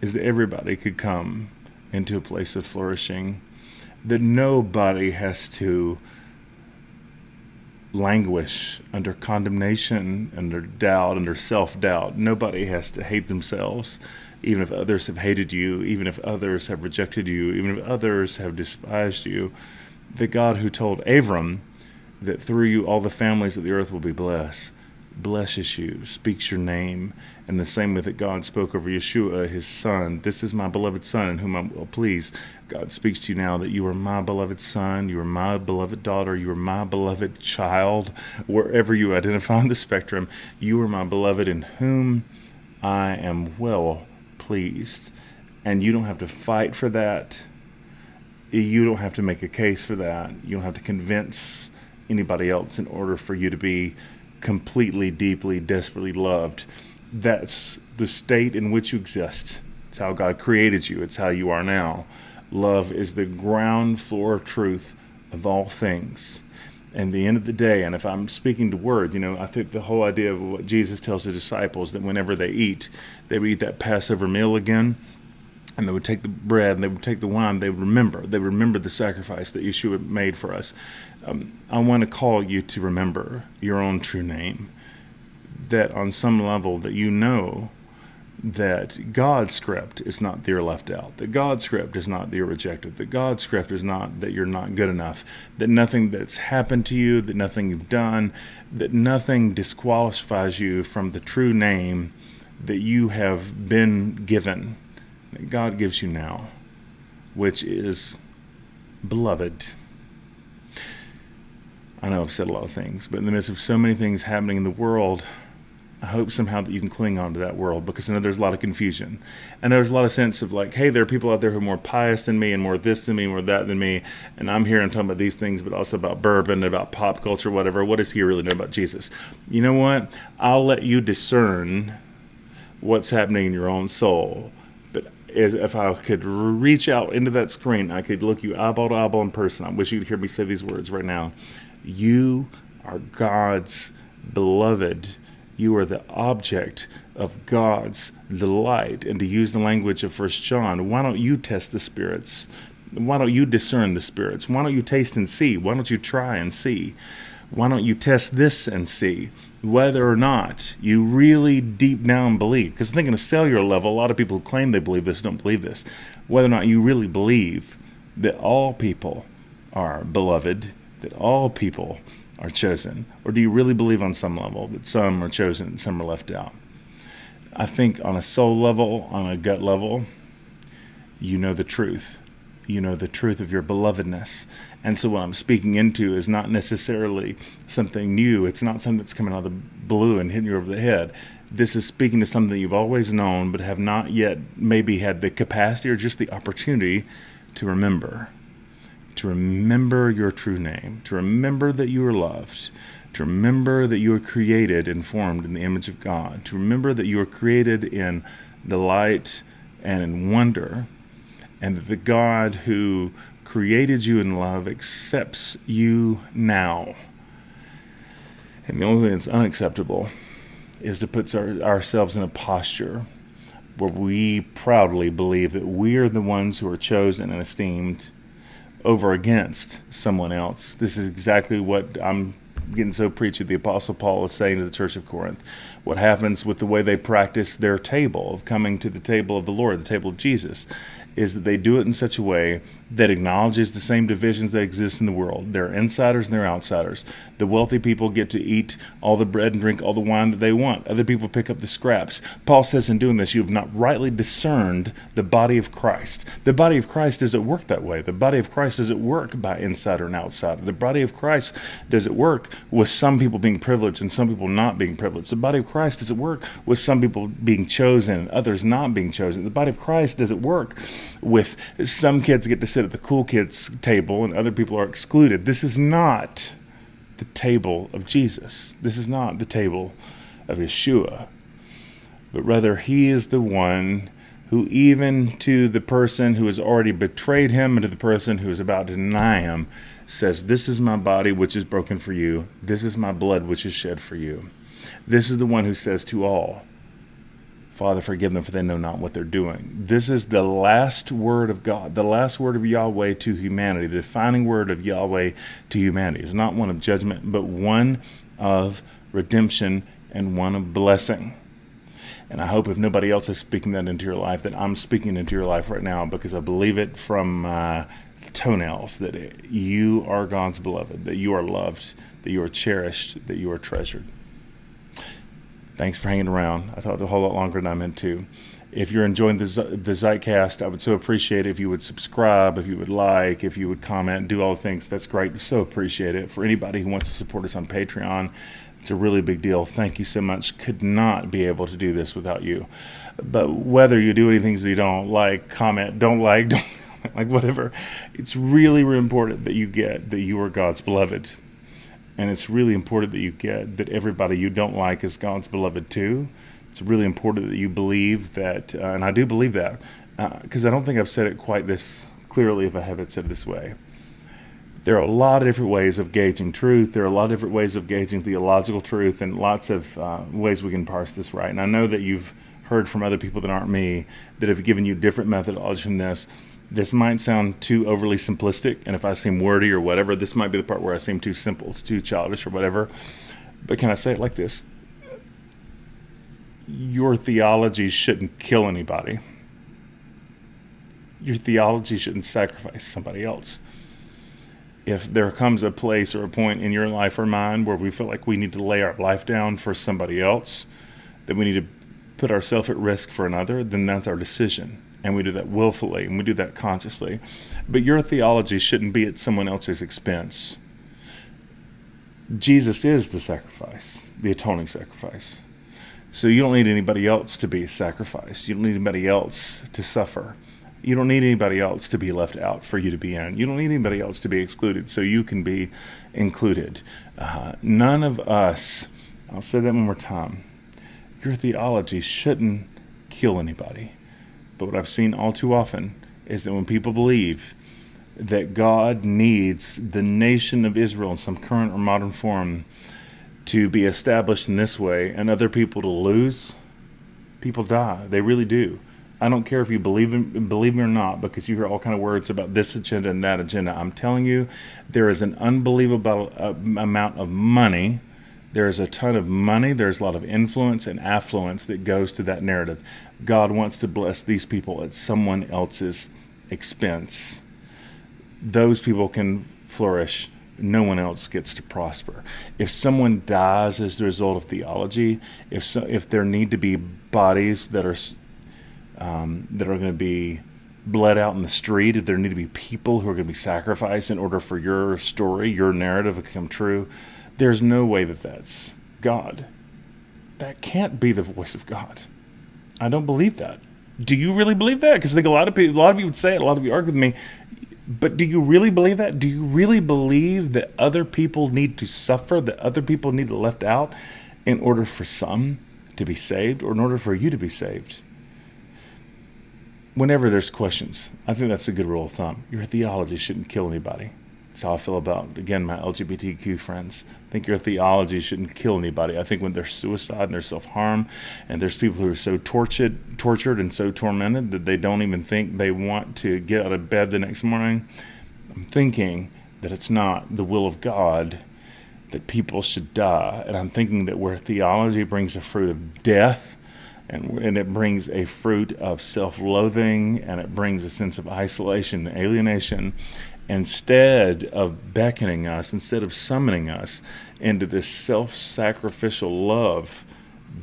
Speaker 1: is that everybody could come into a place of flourishing, that nobody has to languish under condemnation, under doubt, under self doubt. Nobody has to hate themselves, even if others have hated you, even if others have rejected you, even if others have despised you. The God who told Abram that through you all the families of the earth will be blessed blesses you, speaks your name, and the same way that God spoke over Yeshua, his son. This is my beloved son in whom I'm well pleased. God speaks to you now that you are my beloved son, you are my beloved daughter, you are my beloved child, wherever you identify on the spectrum. You are my beloved in whom I am well pleased. And you don't have to fight for that. You don't have to make a case for that. You don't have to convince anybody else in order for you to be completely, deeply, desperately loved. That's the state in which you exist. It's how God created you, it's how you are now. Love is the ground floor of truth of all things. And the end of the day, and if I'm speaking to words, you know, I think the whole idea of what Jesus tells the disciples that whenever they eat, they would eat that Passover meal again and they would take the bread and they would take the wine. They would remember. They remember the sacrifice that Yeshua made for us. Um, I want to call you to remember your own true name. That on some level that you know that God's script is not that you're left out. That God's script is not that you're rejected. That God's script is not that you're not good enough. That nothing that's happened to you, that nothing you've done, that nothing disqualifies you from the true name that you have been given God gives you now, which is beloved. I know I've said a lot of things, but in the midst of so many things happening in the world, I hope somehow that you can cling on to that world because I know there's a lot of confusion. And there's a lot of sense of like, hey, there are people out there who are more pious than me and more this than me, more that than me. And I'm here and talking about these things, but also about bourbon, about pop culture, whatever. What does he really know about Jesus? You know what? I'll let you discern what's happening in your own soul is if I could reach out into that screen, I could look you eyeball to eyeball in person. I wish you could hear me say these words right now. You are God's beloved. You are the object of God's delight. And to use the language of First John, why don't you test the spirits? Why don't you discern the spirits? Why don't you taste and see? Why don't you try and see? why don't you test this and see whether or not you really deep down believe? Because I think on a cellular level, a lot of people who claim they believe this don't believe this. Whether or not you really believe that all people are beloved, that all people are chosen, or do you really believe on some level that some are chosen and some are left out? I think on a soul level, on a gut level, you know the truth you know the truth of your belovedness and so what i'm speaking into is not necessarily something new. It's not something that's coming out of the blue and hitting you over the head. This is speaking to something you've always known but have not yet maybe had the capacity or just the opportunity to remember. To remember your true name. To remember that you are loved. To remember that you are created and formed in the image of god. To remember that you are created in delight and in wonder. And that the God who created you in love accepts you now. And the only thing that's unacceptable is to put our, ourselves in a posture where we proudly believe that we are the ones who are chosen and esteemed over against someone else. This is exactly what I'm getting so preachy. The Apostle Paul is saying to the church of Corinth what happens with the way they practice their table of coming to the table of the Lord, the table of Jesus, is that they do it in such a way that acknowledges the same divisions that exist in the world. There are insiders and there are outsiders. The wealthy people get to eat all the bread and drink all the wine that they want. Other people pick up the scraps. Paul says in doing this, you have not rightly discerned the body of Christ. The body of Christ doesn't work that way. The body of Christ doesn't work by insider and outsider. The body of Christ does it work with some people being privileged and some people not being privileged. The body of Christ does it work with some people being chosen and others not being chosen. The body of Christ does it work with some kids get to sit at the cool kids table and other people are excluded. This is not the table of Jesus. This is not the table of Yeshua. But rather, he is the one who, even to the person who has already betrayed him and to the person who is about to deny him, says, This is my body which is broken for you. This is my blood which is shed for you. This is the one who says to all, Father, forgive them, for they know not what they're doing. This is the last word of God, the last word of Yahweh to humanity, the defining word of Yahweh to humanity. It's not one of judgment, but one of redemption and one of blessing. And I hope if nobody else is speaking that into your life, that I'm speaking into your life right now because I believe it from my toenails that you are God's beloved, that you are loved, that you are cherished, that you are treasured. Thanks for hanging around. I talked a whole lot longer than I meant to. If you're enjoying the, the Zeitcast, I would so appreciate it if you would subscribe, if you would like, if you would comment, do all the things. That's great. So appreciate it. For anybody who wants to support us on Patreon, it's a really big deal. Thank you so much. Could not be able to do this without you. But whether you do anything that you don't like, comment, don't like, <laughs> don't like whatever, it's really, really important that you get that you are God's beloved. And it's really important that you get that everybody you don't like is God's beloved too. It's really important that you believe that, uh, and I do believe that, because uh, I don't think I've said it quite this clearly if I haven't said it this way there are a lot of different ways of gauging truth. There are a lot of different ways of gauging theological truth, and lots of uh, ways we can parse this right. And I know that you've heard from other people that aren't me that have given you different methodologies from this. This might sound too overly simplistic, and if I seem wordy or whatever, this might be the part where I seem too simple, it's too childish or whatever. But can I say it like this? Your theology shouldn't kill anybody. Your theology shouldn't sacrifice somebody else if there comes a place or a point in your life or mine where we feel like we need to lay our life down for somebody else, that we need to put ourselves at risk for another, then that's our decision. And we do that willfully and we do that consciously. But your theology shouldn't be at someone else's expense. Jesus is the sacrifice, the atoning sacrifice. So you don't need anybody else to be sacrificed. You don't need anybody else to suffer. You don't need anybody else to be left out for you to be in. You don't need anybody else to be excluded so you can be included. Uh, none of us, I'll say that one more time, your theology shouldn't kill anybody. But what I've seen all too often is that when people believe that God needs the nation of Israel in some current or modern form to be established in this way and other people to lose, people die. They really do. I don't care if you believe in, believe me or not, because you hear all kind of words about this agenda and that agenda. I'm telling you, there is an unbelievable uh, amount of money. There is a ton of money. There's a lot of influence and affluence that goes to that narrative. God wants to bless these people at someone else's expense. Those people can flourish no one else gets to prosper. If someone dies as the result of theology, if so, if there need to be bodies that are um, that are going to be bled out in the street, if there need to be people who are going to be sacrificed in order for your story, your narrative to come true, there's no way that that's God. That can't be the voice of God. I don't believe that. Do you really believe that? Because I think a lot of people, a lot of you would say it, a lot of you argue with me. But do you really believe that? Do you really believe that other people need to suffer, that other people need to be left out in order for some to be saved or in order for you to be saved? whenever there's questions, I think that's a good rule of thumb. Your theology shouldn't kill anybody. That's how I feel about, again, my LGBTQ friends. I think your theology shouldn't kill anybody. I think when there's suicide and there's self harm, and there's people who are so tortured, tortured and so tormented that they don't even think they want to get out of bed the next morning, I'm thinking that it's not the will of God that people should die. And I'm thinking that where theology brings a fruit of death, and, and it brings a fruit of self loathing and it brings a sense of isolation and alienation instead of beckoning us, instead of summoning us into this self sacrificial love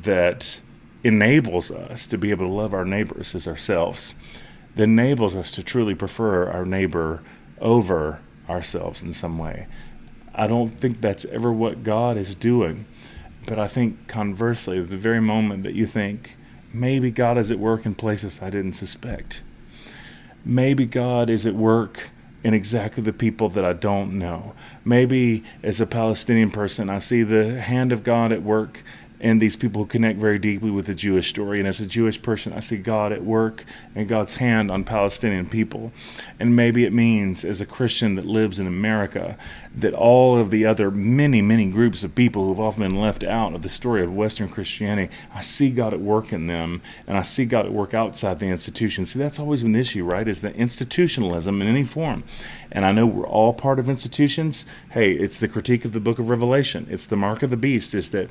Speaker 1: that enables us to be able to love our neighbors as ourselves, that enables us to truly prefer our neighbor over ourselves in some way. I don't think that's ever what God is doing. But I think conversely, the very moment that you think, maybe God is at work in places I didn't suspect, maybe God is at work in exactly the people that I don't know. Maybe as a Palestinian person, I see the hand of God at work and these people who connect very deeply with the Jewish story. And as a Jewish person, I see God at work and God's hand on Palestinian people. And maybe it means, as a Christian that lives in America, that all of the other many, many groups of people who've often been left out of the story of Western Christianity, I see God at work in them, and I see God at work outside the institution. See, that's always been the issue, right? Is the institutionalism in any form. And I know we're all part of institutions. Hey, it's the critique of the book of Revelation. It's the mark of the beast, is that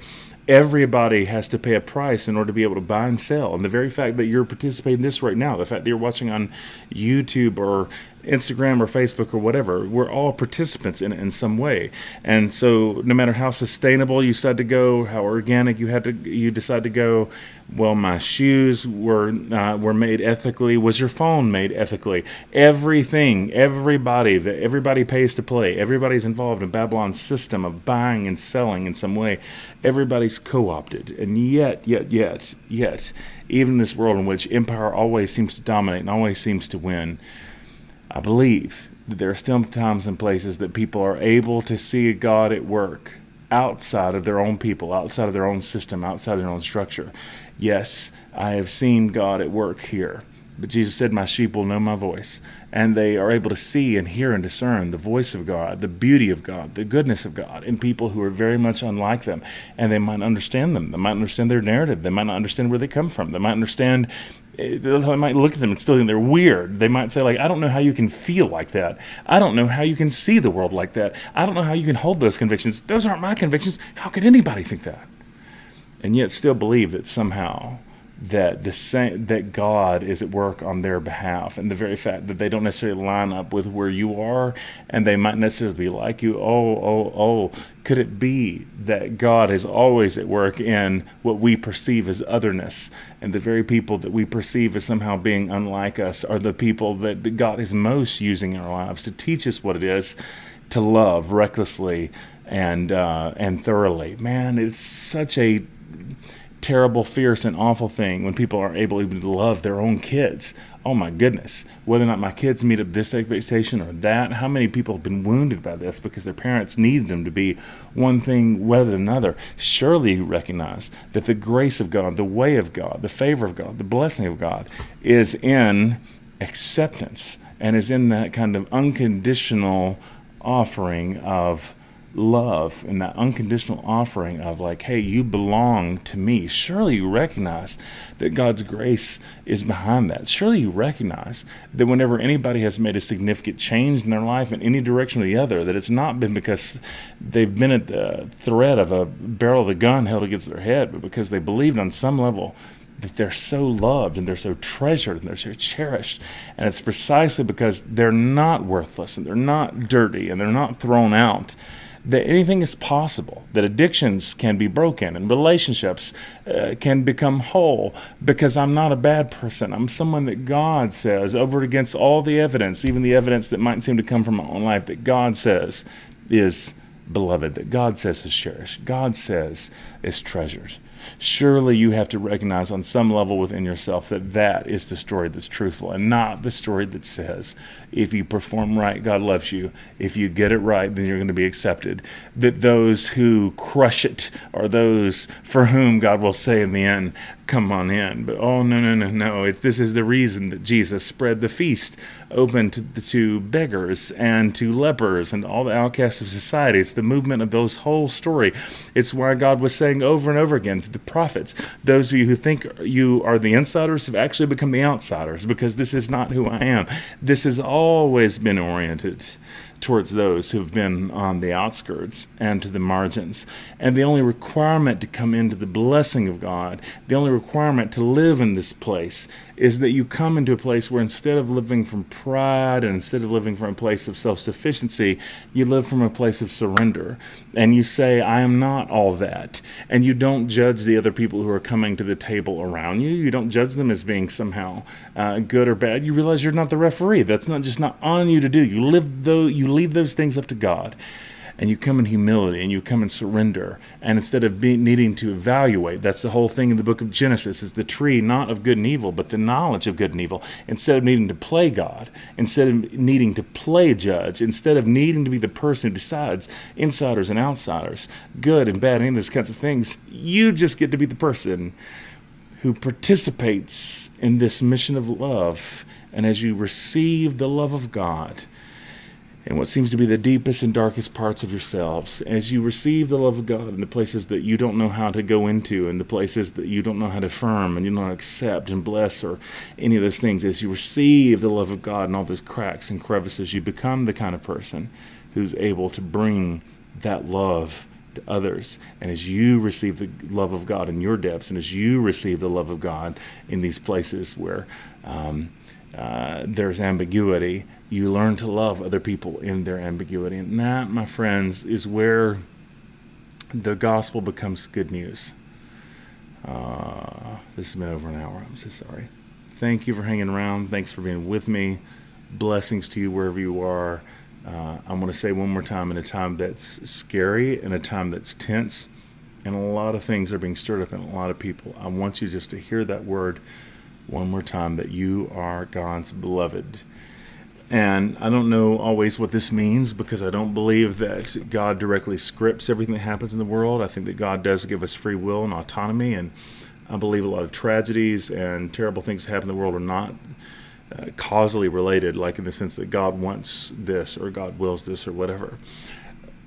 Speaker 1: everybody has to pay a price in order to be able to buy and sell. And the very fact that you're participating in this right now, the fact that you're watching on YouTube or Instagram or Facebook or whatever, we're all participants in it in some way. And so no matter how sustainable you decide to go, how organic you had to you decide to go, well, my shoes were uh, were made ethically. Was your phone made ethically? Everything, everybody that everybody pays to play, everybody's involved in Babylon's system of buying and selling in some way. Everybody's co-opted, and yet, yet, yet, yet, even this world in which empire always seems to dominate and always seems to win I believe that there are still times and places that people are able to see God at work outside of their own people, outside of their own system, outside of their own structure. Yes, I have seen God at work here. But Jesus said, My sheep will know my voice. And they are able to see and hear and discern the voice of God, the beauty of God, the goodness of God in people who are very much unlike them. And they might understand them. They might understand their narrative. They might not understand where they come from. They might understand they might look at them and still think they're weird. They might say, like, I don't know how you can feel like that. I don't know how you can see the world like that. I don't know how you can hold those convictions. Those aren't my convictions. How can anybody think that? And yet still believe that somehow that the same that God is at work on their behalf, and the very fact that they don't necessarily line up with where you are, and they might necessarily be like you. Oh, oh, oh! Could it be that God is always at work in what we perceive as otherness, and the very people that we perceive as somehow being unlike us are the people that God is most using in our lives to teach us what it is to love recklessly and uh, and thoroughly? Man, it's such a terrible, fierce, and awful thing when people are able to love their own kids. Oh my goodness. Whether or not my kids meet up this expectation or that, how many people have been wounded by this because their parents needed them to be one thing rather than another? Surely you recognize that the grace of God, the way of God, the favor of God, the blessing of God is in acceptance and is in that kind of unconditional offering of love and that unconditional offering of like hey you belong to me surely you recognize that god's grace is behind that surely you recognize that whenever anybody has made a significant change in their life in any direction or the other that it's not been because they've been at the threat of a barrel of a gun held against their head but because they believed on some level that they're so loved and they're so treasured and they're so cherished. And it's precisely because they're not worthless and they're not dirty and they're not thrown out that anything is possible, that addictions can be broken and relationships uh, can become whole because I'm not a bad person. I'm someone that God says, over against all the evidence, even the evidence that might seem to come from my own life, that God says is beloved, that God says is cherished, God says is treasured surely you have to recognize on some level within yourself that that is the story that's truthful and not the story that says if you perform right, God loves you. If you get it right, then you're going to be accepted. That those who crush it are those for whom God will say in the end, come on in. But oh, no, no, no, no. It, this is the reason that Jesus spread the feast open to, to beggars and to lepers and all the outcasts of society. It's the movement of those whole story. It's why God was saying over and over again to the prophets, those of you who think you are the insiders have actually become the outsiders because this is not who I am. This has always been oriented towards those who've been on the outskirts and to the margins. And the only requirement to come into the blessing of God, the only requirement to live in this place, is that you come into a place where instead of living from pride and instead of living from a place of self sufficiency, you live from a place of surrender. And you say, I am not all that. And you don't judge the other people who are coming to the table around you. You don't judge them as being somehow uh, good or bad. You realize you're not the referee. That's not just not on you to do. You live though you leave those things up to God. and you come in humility and you come in surrender. And instead of needing to evaluate, that's the whole thing in the book of Genesis is the tree not of good and evil, but the knowledge of good and evil. Instead of needing to play God, instead of needing to play judge, instead of needing to be the person who decides insiders and outsiders, good and bad, and those kinds of things, you just get to be the person who participates in this mission of love. And as you receive the love of God, in what seems to be the deepest and darkest parts of yourselves, as you receive the love of God in the places that you don't know how to go into, and the places that you don't know how to affirm and you don't accept and bless, or any of those things, as you receive the love of God in all those cracks and crevices, you become the kind of person who's able to bring that love to others. And as you receive the love of God in your depths, and as you receive the love of God in these places where um, uh, there's ambiguity, you learn to love other people in their ambiguity. And that, my friends, is where the gospel becomes good news. Uh, this has been over an hour. I'm so sorry. Thank you for hanging around. Thanks for being with me. Blessings to you wherever you are. Uh, I'm going to say one more time in a time that's scary, in a time that's tense, and a lot of things are being stirred up in a lot of people. I want you just to hear that word one more time that you are God's beloved. And I don't know always what this means because I don't believe that God directly scripts everything that happens in the world. I think that God does give us free will and autonomy. And I believe a lot of tragedies and terrible things that happen in the world are not uh, causally related, like in the sense that God wants this or God wills this or whatever.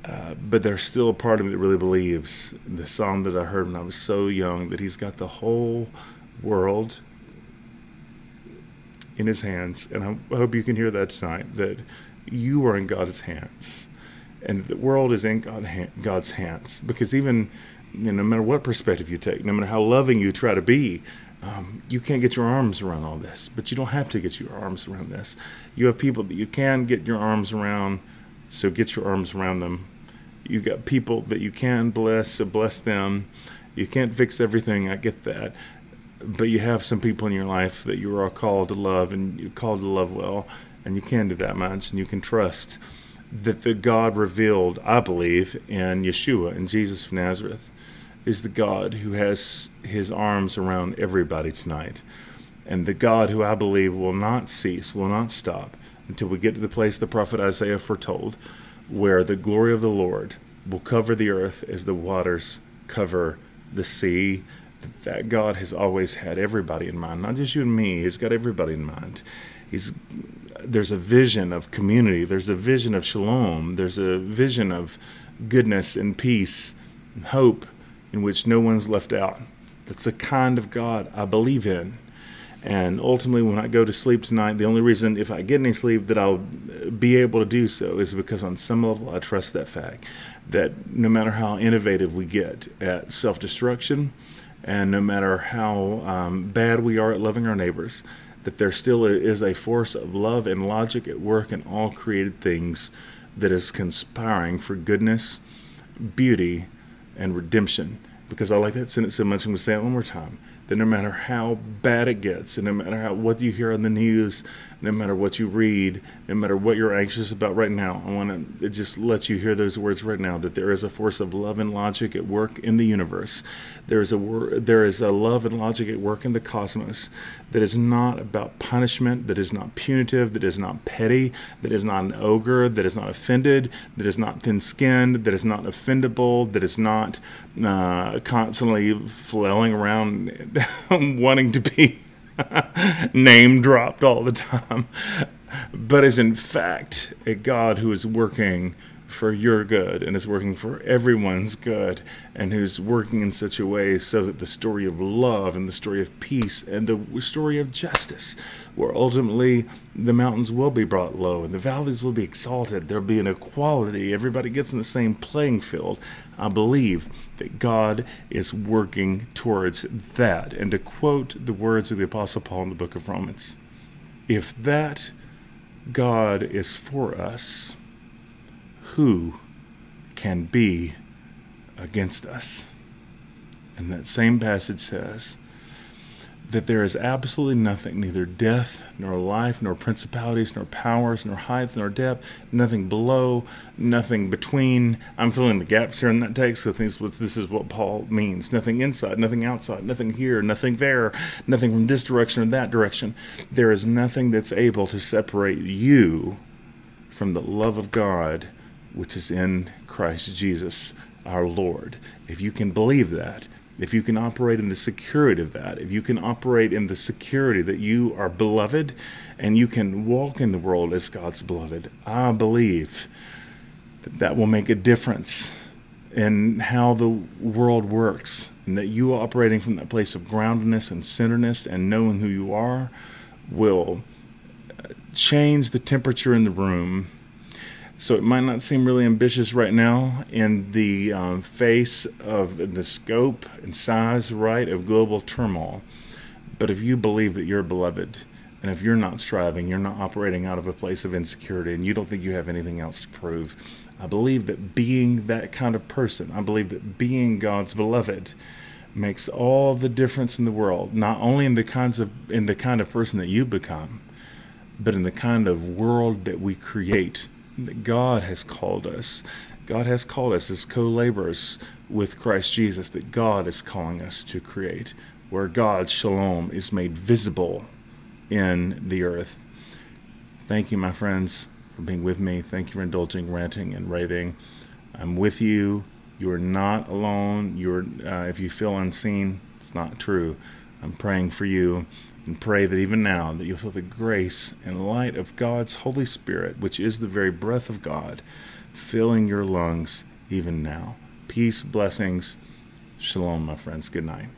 Speaker 1: Uh, but there's still a part of me that really believes the song that I heard when I was so young that He's got the whole world in His hands. And I hope you can hear that tonight that you are in God's hands and the world is in God, God's hands. Because even you know, no matter what perspective you take, no matter how loving you try to be, um, you can't get your arms around all this, but you don't have to get your arms around this. You have people that you can get your arms around, so get your arms around them. You've got people that you can bless, so bless them. You can't fix everything, I get that. But you have some people in your life that you are called to love, and you're called to love well, and you can do that much, and you can trust that the God revealed, I believe, in Yeshua, in Jesus of Nazareth is the God who has his arms around everybody tonight. And the God who I believe will not cease, will not stop until we get to the place the prophet Isaiah foretold, where the glory of the Lord will cover the earth as the waters cover the sea. That God has always had everybody in mind, not just you and me. He's got everybody in mind. He's there's a vision of community. There's a vision of shalom. There's a vision of goodness and peace and hope in which no one's left out. That's the kind of God I believe in. And ultimately, when I go to sleep tonight, the only reason, if I get any sleep, that I'll be able to do so is because, on some level, I trust that fact that no matter how innovative we get at self destruction, and no matter how um, bad we are at loving our neighbors, that there still is a force of love and logic at work in all created things that is conspiring for goodness, beauty, and redemption. Because I like that sentence so much, I'm going to say it one more time. That no matter how bad it gets, and no matter how what you hear on the news, no matter what you read, no matter what you're anxious about right now, I want to just let you hear those words right now. That there is a force of love and logic at work in the universe. There is a there is a love and logic at work in the cosmos that is not about punishment, that is not punitive, that is not petty, that is not an ogre, that is not offended, that is not thin skinned, that is not offendable, that is not uh, constantly flailing around <laughs> wanting to be <laughs> name dropped all the time, but is in fact a God who is working for your good and is working for everyone's good and who's working in such a way so that the story of love and the story of peace and the story of justice, where ultimately the mountains will be brought low and the valleys will be exalted, there'll be an equality, everybody gets in the same playing field. I believe that God is working towards that. And to quote the words of the Apostle Paul in the book of Romans, if that God is for us, who can be against us? And that same passage says that there is absolutely nothing, neither death, nor life, nor principalities, nor powers, nor height, nor depth, nothing below, nothing between. I'm filling the gaps here in that text. So this, this is what Paul means nothing inside, nothing outside, nothing here, nothing there, nothing from this direction or that direction. There is nothing that's able to separate you from the love of God, which is in Christ Jesus our Lord. If you can believe that, if you can operate in the security of that, if you can operate in the security that you are beloved and you can walk in the world as God's beloved, I believe that that will make a difference in how the world works and that you operating from that place of groundedness and centeredness and knowing who you are will uh, change the temperature in the room so it might not seem really ambitious right now in the um, face of the scope and size, right, of global turmoil. But if you believe that you're beloved, and if you're not striving, you're not operating out of a place of insecurity, and you don't think you have anything else to prove, I believe that being that kind of person, I believe that being God's beloved, makes all the difference in the world. Not only in the kinds of in the kind of person that you become, but in the kind of world that we create God has called us. God has called us as co laborers with Christ Jesus, that God is calling us to create, where God's shalom is made visible in the earth. Thank you, my friends, for being with me. Thank you for indulging, ranting, and raving. I'm with you. You are not alone. You're, uh, if you feel unseen, it's not true. I'm praying for you and pray that even now that you'll feel the grace and light of God's Holy Spirit, which is the very breath of God, filling your lungs even now. Peace, blessings. Shalom, my friends. Good night.